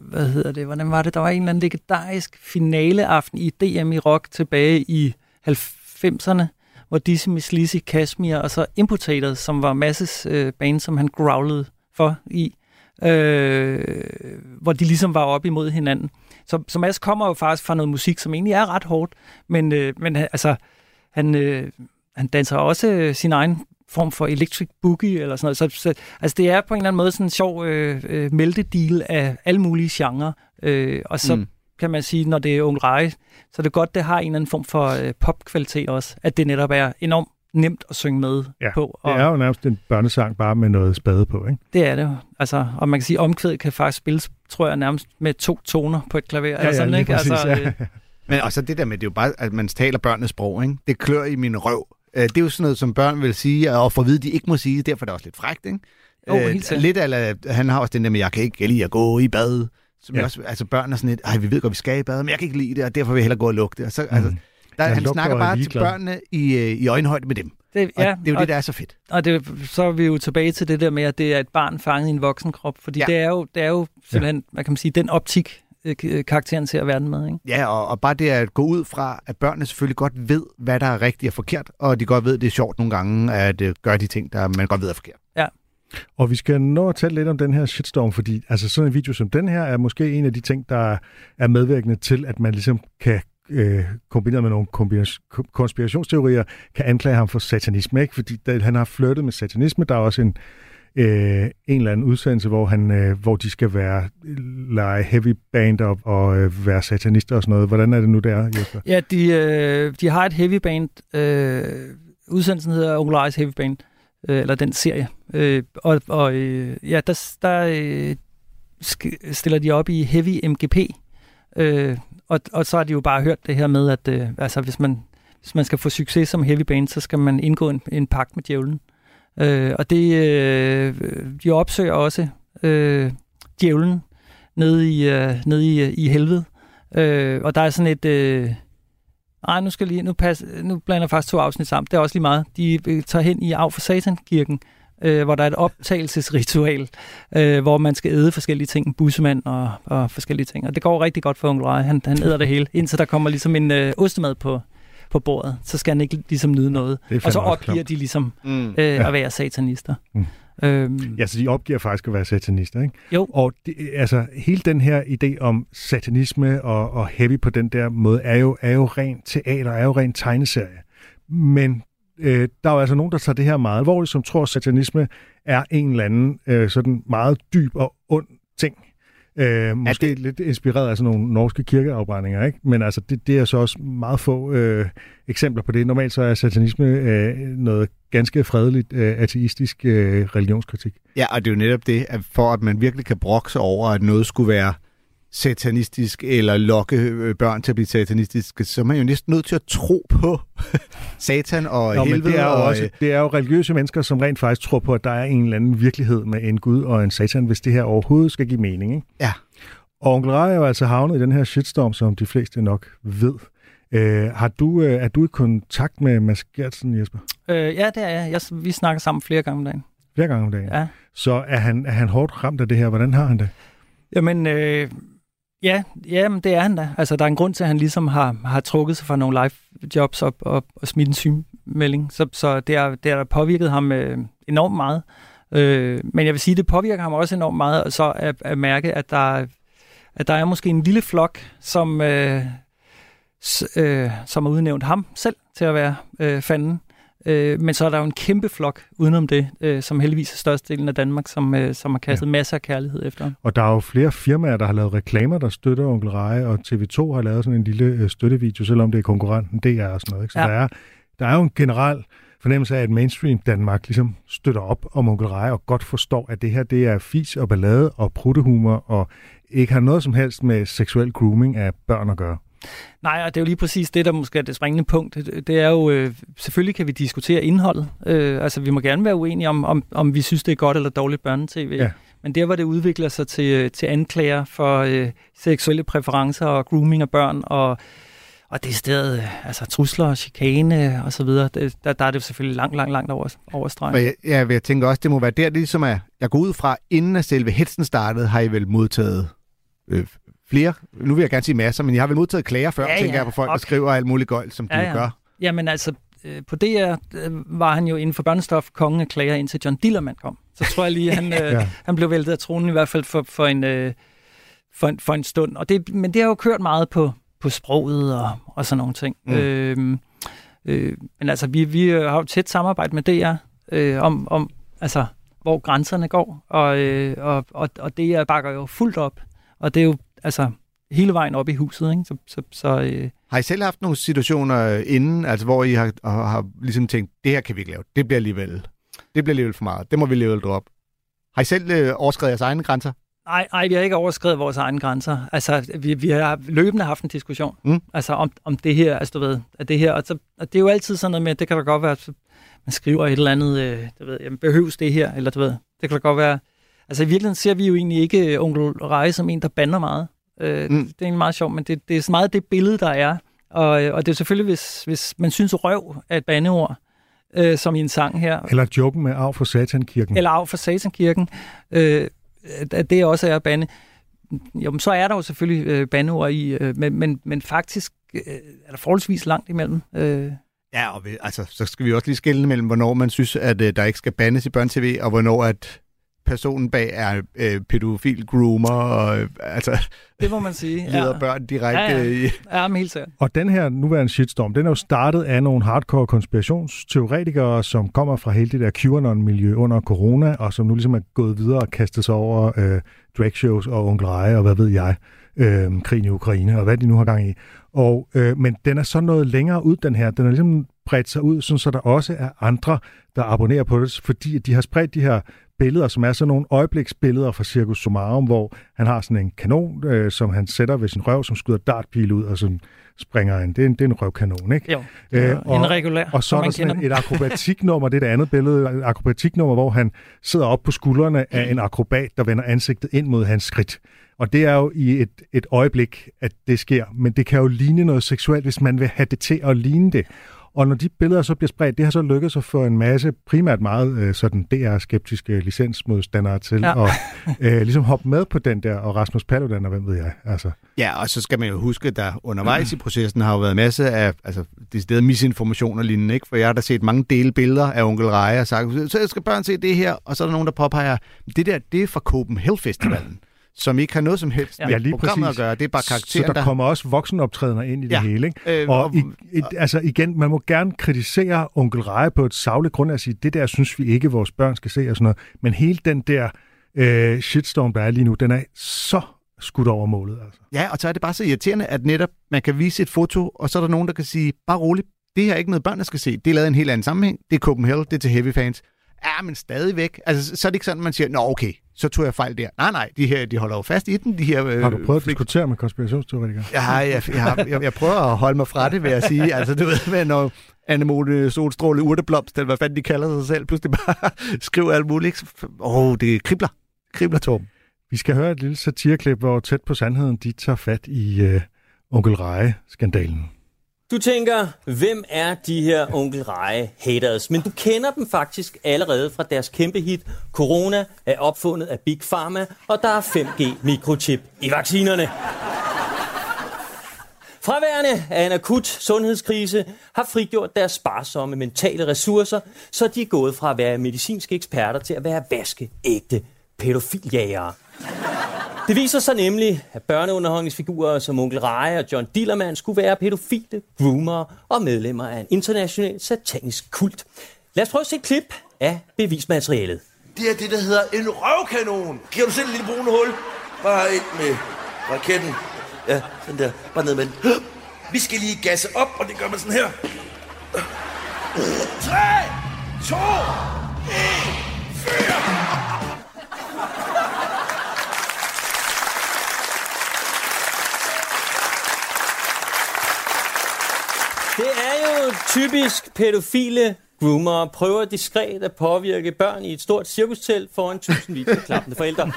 hvad hedder det, hvordan var det? Der var en eller anden legendarisk finaleaften i DM i rock tilbage i 90'erne, hvor Dizzy Miss Lizzy, Kashmir og så Imputated, som var Masses øh, band, som han growlede for i, øh, hvor de ligesom var op imod hinanden. Så, så Mads kommer jo faktisk fra noget musik, som egentlig er ret hårdt, men, øh, men altså, han, øh, han danser også øh, sin egen form for electric boogie eller sådan noget. Så, så altså det er på en eller anden måde sådan en sjov øh, øh, meldedeal af alle mulige genrer. Øh, og så Mm. kan man sige, når det er Onkel Rej, så er det godt, det har en eller anden form for øh, popkvalitet også. At det netop er enormt nemt at synge med Ja, på. Det er jo nærmest en børnesang, bare med noget spade på, ikke? det er det jo. Altså, og man kan sige, at omkvædet kan faktisk spilles, tror jeg, nærmest med to toner på et klaver. eller sådan, lige ikke? præcis, altså, ja. øh, (laughs) Men også det der med, det er jo bare, at man taler børnenes sprog, ikke? Det klør i min røv. Øh, Det er jo sådan noget, som børn vil sige, og for at vide, de ikke må sige, derfor er det også lidt frækt, ikke? Jo, helt sikkert. lidt eller han har også den der med, jeg kan ikke lide at gå i bad. Som Ja. ja. også, altså børn er sådan lidt, ej, vi ved godt, vi skal i bad, men jeg kan ikke lide det, og derfor vil jeg hellere gå og lugte. Og så, mm. altså, der, Han snakker er bare til børnene i, øh, i øjenhøjde med dem. det, Og ja, det er jo og, det, der er så fedt. Og det, så er vi jo tilbage til det der med, at det er et barn fanget i en voksen krop. Fordi ja. Ja. det, er jo, det er jo simpelthen, hvad kan man sige, den optik, øh, karakteren ser verden med. Ikke? Ja, og, og bare det at gå ud fra, at børnene selvfølgelig godt ved, hvad der er rigtigt og forkert, og de godt ved, at det er sjovt nogle gange at uh, gøre de ting, der man godt ved er forkert. Og vi skal nå at tale lidt om den her shitstorm, fordi altså sådan en video som den her er måske en af de ting, der er medvirkende til, at man ligesom kan øh, kombineret med nogle konspirationsteorier, kan anklage ham for satanisme, ikke? fordi han har flyttet med satanisme. Der er også en, øh, en eller anden udsendelse, hvor, han, øh, hvor de skal være lege heavy band op og øh, være satanister og sådan noget. Hvordan er det nu, der, Jesper? Ja, de, øh, de har et heavy band. Øh, udsendelsen hedder Onkel Heavy Band, øh, eller den serie. Øh, og og øh, ja, der, der øh, sk- stiller de op i Heavy MGP. Øh, og, og så har de jo bare hørt det her med, at øh, altså, hvis, man, hvis man skal få succes som heavy band, så skal man indgå en, en pagt med djævlen. Øh, Øh, og det, øh, de opsøger også øh, djævlen nede i, øh, nede i, i helvede. Øh, og der er sådan et... Øh, ej, nu skal lige, nu, pas, nu blander jeg faktisk to afsnit sammen. Det er også lige meget. De øh, tager hen i Af for Satan-kirken, øh, hvor der er et optagelsesritual, øh, hvor man skal æde forskellige ting, bussemand og, og forskellige ting. Og det går rigtig godt for onkel Han, han æder det hele, indtil der kommer ligesom en øh, ostemad på, på bordet. Så skal han ikke ligesom nyde noget. Og så opgiver klamt. de ligesom Mm. øh, Ja. at være satanister. Mm. Øhm, Ja, så de opgiver faktisk at være satanister, ikke? Jo. Og det, altså, hele den her idé om satanisme og, og heavy på den der måde, er jo, er jo ren teater, er jo ren tegneserie. Men øh, der er jo altså nogen, der tager det her meget alvorligt, som tror, at satanisme er en eller anden øh, sådan meget dyb og ond ting. Øh, måske det... lidt inspireret af sådan nogle norske kirkeafbrændinger, ikke? Men altså, det, det er så også meget få øh, eksempler på det. Normalt så er satanisme øh, noget ganske fredeligt øh, ateistisk øh, religionskritik. Ja, og det er jo netop det, at for at man virkelig kan brokke sig over, at noget skulle være satanistisk, eller lokke øh, børn til at blive satanistiske, så er man jo næsten nødt til at tro på (laughs) satan og Nå, men helvede. det er, jo og, også, øh, det er jo religiøse mennesker, som rent faktisk tror på, at der er en eller anden virkelighed med en Gud og en satan, hvis det her overhovedet skal give mening. Ikke? Ja. Og onkel Rej er jo altså havnet i den her shitstorm, som de fleste nok ved. Øh, har du, øh, er du i kontakt med Mads Gertsen, Jesper? øh, ja, det er jeg. jeg. Vi snakker sammen flere gange om dagen. Flere gange om dagen. Ja. Så er han, er han hårdt ramt af det her? Hvordan har han det? Jamen, øh, ja, jamen, det er han da. Altså, der er en grund til, at han ligesom har, har trukket sig fra nogle live jobs op og, og smidt en sygemelding. Så, så det har det er påvirket ham øh, enormt meget. Øh, men jeg vil sige, det påvirker ham også enormt meget, og så at, at mærke, at der, at der er måske en lille flok, som, øh, s- øh, som har udnævnt ham selv til at være øh, fanden. Øh, men så er der jo en kæmpe flok udenom det, øh, som heldigvis er størstedelen af Danmark, som, øh, som har kastet ja. masser af kærlighed efter. Og der er jo flere firmaer, der har lavet reklamer, der støtter Onkel Reje, og TV2 har lavet sådan en lille øh, støttevideo, selvom det er konkurrenten DR og sådan noget. Ikke? Så ja. der, er, der er jo en generel fornemmelse af, at mainstream Danmark ligesom støtter op om Onkel Reje, og godt forstår, at det her det er fis og ballade og pruttehumor, og ikke har noget som helst med seksuel grooming af børn at gøre. Nej, og det er jo lige præcis det, der måske er det springende punkt. Det er jo, øh, selvfølgelig kan vi diskutere indholdet. Øh, altså, vi må gerne være uenige om, om, om vi synes, det er godt eller dårligt børnetv. Ja. Men der, hvor det udvikler sig til, øh, til anklager for øh, seksuelle præferencer og grooming af børn, og, og det er stedet, øh, altså trusler og chikane og så videre, der, der er det jo selvfølgelig langt, langt, langt over, over stregen. Jeg, jeg, jeg tænker også, det må være der, det ligesom er, jeg går ud fra, inden at selve hetsen startede, har I vel modtaget øh, flere, nu vil jeg gerne sige masser, men jeg har vel modtaget klager før, Ja, tænker ja. jeg på folk, der Og- skriver alt muligt gøjl, som Ja, ja, ja. gør. Jamen altså, øh, på DR øh, var han jo inden for børnestof kongen af klager, indtil John Dillermand kom. Så tror jeg lige, han, (laughs) øh, Ja. han blev væltet af tronen i hvert fald for, for, en, øh, for, en, for en stund. Og det, men det har jo kørt meget på, på sproget og, og sådan nogle ting. Mm. Øh, øh, men altså, vi, vi har jo tæt samarbejde med DR øh, om, om altså, hvor grænserne går, og, øh, og, og, og DR bakker jo fuldt op. Og det er jo altså hele vejen op i huset, ikke? Så, så, så øh, Har I selv haft nogle situationer inden, altså hvor I har, har, har ligesom tænkt, det her kan vi ikke lave, det bliver alligevel, det bliver alligevel for meget, det må vi alligevel droppe. Har I selv øh, overskrevet jeres egne grænser? Nej, nej, vi har ikke overskrevet vores egne grænser. Altså, vi, vi har løbende haft en diskussion. Mm. Altså, om, om det her, altså du ved, at det her, og, så, og det er jo altid sådan noget med, det kan da godt være, at man skriver et eller andet, øh, du ved, jamen, behøves det her, eller du ved, det kan da godt være, altså i virkeligheden ser vi jo egentlig ikke øh, onkel Reje som en, der bander meget. Øh, Mm. Det er egentlig meget sjovt, men det, det er så meget det billede, der er, og, øh, og det er selvfølgelig, hvis, hvis man synes røv er et bandeord, øh, som i en sang her, Eller joken med arv for satankirken. eller af for Satankirken, øh, at det også er bande. Jo, men så er der jo selvfølgelig øh, bandeord i, øh, men, men, men faktisk øh, er der forholdsvis langt imellem. Øh, Ja, og vi, altså, så skal vi også lige skille mellem, hvornår man synes, at øh, der ikke skal bandes i børn-tv, og hvornår at personen bag er øh, pædofil groomer, og øh, altså det må man sige. (laughs) leder ja. børn direkte Ja, ja. i... ja, men helt sikkert. Og den her nuværende shitstorm, den er jo startet af nogle hardcore konspirationsteoretikere, som kommer fra hele det der QAnon-miljø under corona, og som nu ligesom er gået videre og kastet sig over øh, dragshows og onkel Reje, og hvad ved jeg, øh, krigen i Ukraine, og hvad de nu har gang i. Og, øh, men den er så noget længere ud, den her. Den er ligesom bredt sig ud, sådan, så der også er andre, der abonnerer på det, fordi de har spredt de her billeder, som er sådan nogle øjebliksbilleder fra Circus Sumarum, hvor han har sådan en kanon, øh, som han sætter ved sin røv, som skyder dartpil ud, og så springer en. Det er en, det er en røvkanon, ikke? Jo, er Øh, en regulær, Og så er der sådan et, et (laughs) akrobatiknummer, det er det andet billede, et akrobatiknummer, hvor han sidder op på skuldrene af en akrobat, der vender ansigtet ind mod hans skridt. Og det er jo i et, et øjeblik, at det sker, men det kan jo ligne noget seksuelt, hvis man vil have det til at ligne det. Og når de billeder så bliver spredt, det har så lykkedes at få en masse, primært meget øh, sådan DR-skeptiske licensmodstandere til Ja. at øh, ligesom hoppe med på den der, og Rasmus Paludan, og hvem ved jeg, altså. Ja, og så skal man jo huske, at der undervejs i processen har jo været masser af altså, decideret misinformation og lignende, ikke? For jeg har da set mange dele billeder af onkel Reje og sagt, så skal børn se det her, og så er der nogen, der påpeger, det der, det er fra Copenhagen Festivalen, som ikke har noget som helst med Ja, lige programmet præcis. at gøre. Det er bare Så karakteren, der kommer også voksenoptrædener ind i det Ja. hele. Ikke? Øh, og og- i, i, altså igen, man må gerne kritisere onkel Reje på et savligt grund at sige, det der synes vi ikke, vores børn skal se og sådan noget. Men hele den der øh, shitstorm, der er lige nu, den er så skudt over målet. Altså. Ja, og så er det bare så irriterende, at netop man kan vise et foto, og så er der nogen, der kan sige, bare roligt, det her er ikke noget børn, der skal se. Det er lavet i en helt anden sammenhæng. Det er Copenhagen, det er til heavy fans. Ja, men stadigvæk. Altså, så er det ikke sådan, man siger, nå okay, så tog jeg fejl der. Nej, nej, de her, de holder jo fast i den, de her... Øh, Har du prøvet at diskutere med konspirationsteoretikere? Ja, jeg, jeg, jeg, jeg prøver at holde mig fra det, vil jeg sige. Altså, du ved, hvad, når Anemone Solstråle Urteblomst, eller hvad fanden de kalder sig selv, pludselig bare (laughs) skriver alt muligt. Åh, oh, det kribler. Kribler, Torben. Vi skal høre et lille satireklip, hvor tæt på sandheden de tager fat i øh, onkel Reje-skandalen. Du tænker, hvem er de her onkel Reje haters? Men du kender dem faktisk allerede fra deres kæmpe hit. Corona er opfundet af Big Pharma, og der er 5G mikrochip i vaccinerne. Fraværende af en akut sundhedskrise har frigjort deres sparsomme mentale ressourcer, så de er gået fra at være medicinske eksperter til at være vaskeægte pædofiljægere. Det viser sig nemlig, at børneunderholdningsfigurer som Onkel Reje og John Dillermand skulle være pædofile, groomer og medlemmer af en international satanisk kult. Lad os prøve at se et klip af bevismaterialet. Det er det, der hedder en røvkanon. Giver du selv et lille brune hul? Bare ind med raketten. Ja, den der. Bare ned med den. (gasps) Vi skal lige gasse op, og det gør man sådan her. 3, 2, 1, 4. Det er jo typisk pædofile groomer prøver diskret at påvirke børn i et stort cirkustelt foran tusindvis af klappende forældre.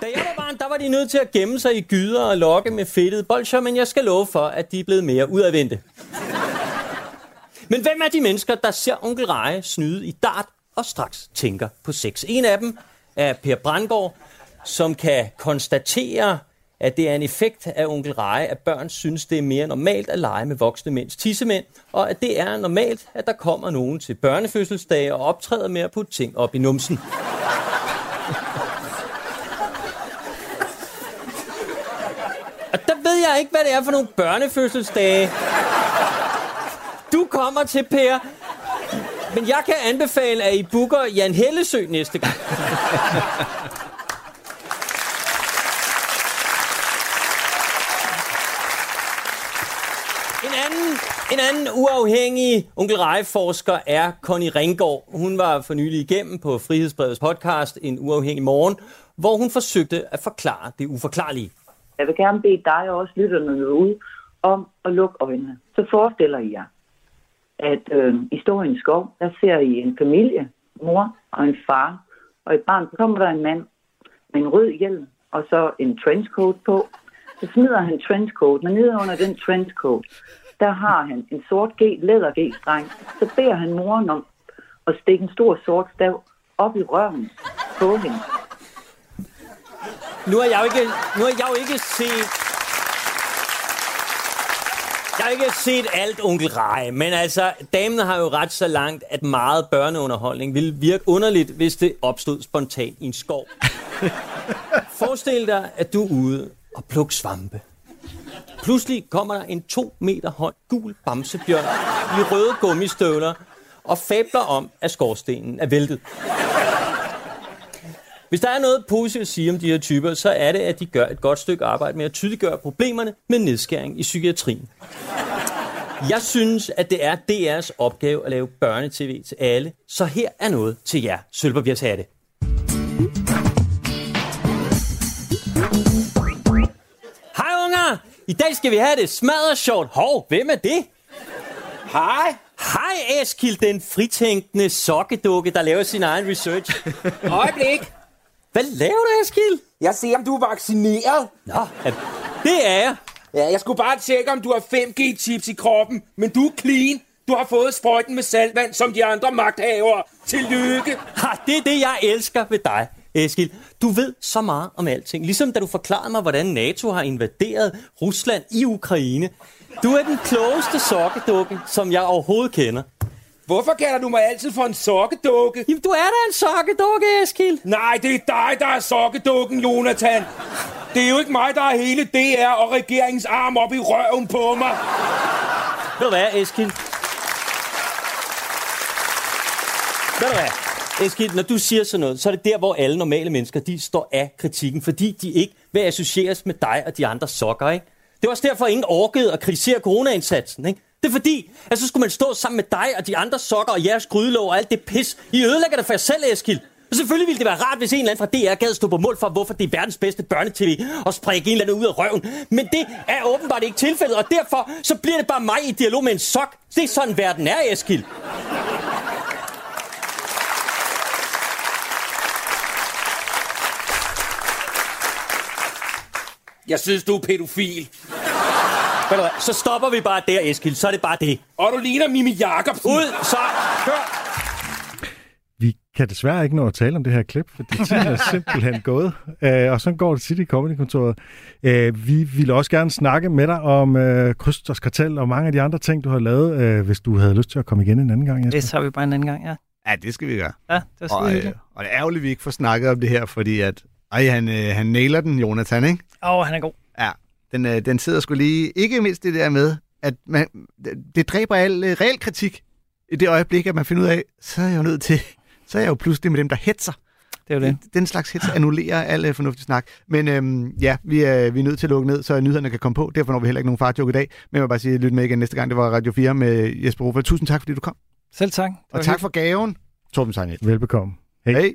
Da jeg var barn, der var de nødt til at gemme sig i gyder og lokke med fedtede bolcher, men jeg skal love for, at de er blevet mere udadvendte. Men hvem er de mennesker, der ser onkel Reje snyde i dart og straks tænker på sex? En af dem er Per Brandgaard, som kan konstatere, at det er en effekt af onkel Reje, at børn synes, det er mere normalt at lege med voksne mænds tissemænd, og at det er normalt, at der kommer nogen til børnefødselsdage og optræder med at putte ting op i numsen. (laughs) Og der ved jeg ikke, hvad det er for nogle børnefødselsdage. Du kommer til, Per. Men jeg kan anbefale, at I booker Jan Hellesø næste gang. (laughs) En anden, en anden uafhængig onkel Reje-forsker er Connie Ringgaard. Hun var for nylig igennem på Frihedsbrevets podcast En uafhængig morgen, hvor hun forsøgte at forklare det uforklarlige. Jeg vil gerne bede dig og også lytterne derude om at lukke øjnene. Så forestiller I jer, at øh, i Storens skov, der ser I en familie, mor og en far, og i barn så kommer der en mand med en rød hjelm og så en trenchcoat på. Så smider han trenchcoat, men nede under den trenchcoat, der har han en sort G, læder G-streng. Så beder han moren om at stikke en stor sort stav op i røven på hende. Nu har jeg jo ikke, nu har jeg jo ikke set... Jeg har ikke set alt onkel Reje, men altså, damen har jo ret så langt, at meget børneunderholdning ville virke underligt, hvis det opstod spontant i en skov. (laughs) Forestil dig, at du er ude og plukke svampe. Pludselig kommer der en to meter høj gul bamsebjørn i røde gummistøvler og fabler om, at skorstenen er væltet. Hvis der er noget positivt at sige om de her typer, så er det, at de gør et godt stykke arbejde med at tydeliggøre problemerne med nedskæring i psykiatrien. Jeg synes, at det er DR's opgave at lave børnetv til alle, så her er noget til jer, Sølvpapirshatte. thank you i dag skal vi have det smadret sjovt. Hov, hvem er det? Hej. Hej Eskild, den fritænkende sokkedukke, der laver sin egen research. Øjeblik. Hvad laver du, Eskild? Jeg ser, om du er vaccineret. Nå, ja, det er jeg. Ja, jeg skulle bare tjekke, om du har 5G-chips i kroppen. Men du er clean. Du har fået sprøjten med saltvand, som de andre magthavere. Tillykke. Ha, det er det, jeg elsker ved dig, Eskild. Du ved så meget om alting. Ligesom da du forklarede mig, hvordan NATO har invaderet Rusland i Ukraine. Du er den klogeste sokkedukke, som jeg overhovedet kender. Hvorfor kalder du mig altid for en sokkedukke? Jamen, du er da en sokkedukke, Eskild. Nej, det er dig, der er sokkedukken, Jonathan. Det er jo ikke mig, der er hele DR og regeringens arm op i røven på mig. Ved du hvad, Eskild? Ved du hvad? Eskild, når du siger sådan noget, så er det der, hvor alle normale mennesker, de står af kritikken, fordi de ikke vil associeres med dig og de andre sokker, ikke? Det var også derfor, ingen orkede at kritisere coronaindsatsen, ikke? Det er fordi, at så skulle man stå sammen med dig og de andre sokker og jeres grydelov og alt det pis. I ødelægger det for jer selv, Eskild. Og selvfølgelig ville det være rart, hvis en eller anden fra DR gad stå på mål for, hvorfor det er verdens bedste børnetv og sprække en eller anden ud af røven. Men det er åbenbart ikke tilfældet, og derfor så bliver det bare mig i dialog med en sok. Det er sådan, verden er, Eskild. Jeg synes, du er pædofil. Ved du hvad, så stopper vi bare der, Eskild. Så er det bare det. Og du ligner Mimi Jacobsen. Ud, så kør. Vi kan desværre ikke nå at tale om det her klip, fordi tiden er simpelthen gået. Uh, og så går det tit i Comedy-kontoret. Uh, vi ville også gerne snakke med dig om uh, Krysters Kartel og mange af de andre ting, du har lavet, uh, hvis du havde lyst til at komme igen en anden gang. Jesper. Det tager vi bare en anden gang, ja. Ja, det skal vi gøre. Ja, det var og, skide øh, og det er ærgerligt, at vi ikke får snakket om det her, fordi at Ej, han, øh, han nailer den, Jonathan, ikke? Åh, oh, han er god. Ja, den, øh, den sidder sgu lige... Ikke mindst det der med, at man, det dræber al øh, reel kritik i det øjeblik, at man finder ud af, så er jeg jo nødt til... Så er jeg jo pludselig med dem, der hetser. Det er jo det. Den slags hets annullerer al øh, fornuftig snak. Men øhm, ja, vi er, vi er nødt til at lukke ned, så nyhederne kan komme på. Derfor når vi heller ikke nogen fartjoke i dag. Men jeg vil bare sige, lyt med igen næste gang. Det var Radio 4 med Jesper Rufa. Tusind tak, fordi du kom. Selv tak. Og tak for gaven, Torben Sejnet. Velbekomme. Hej. Hej.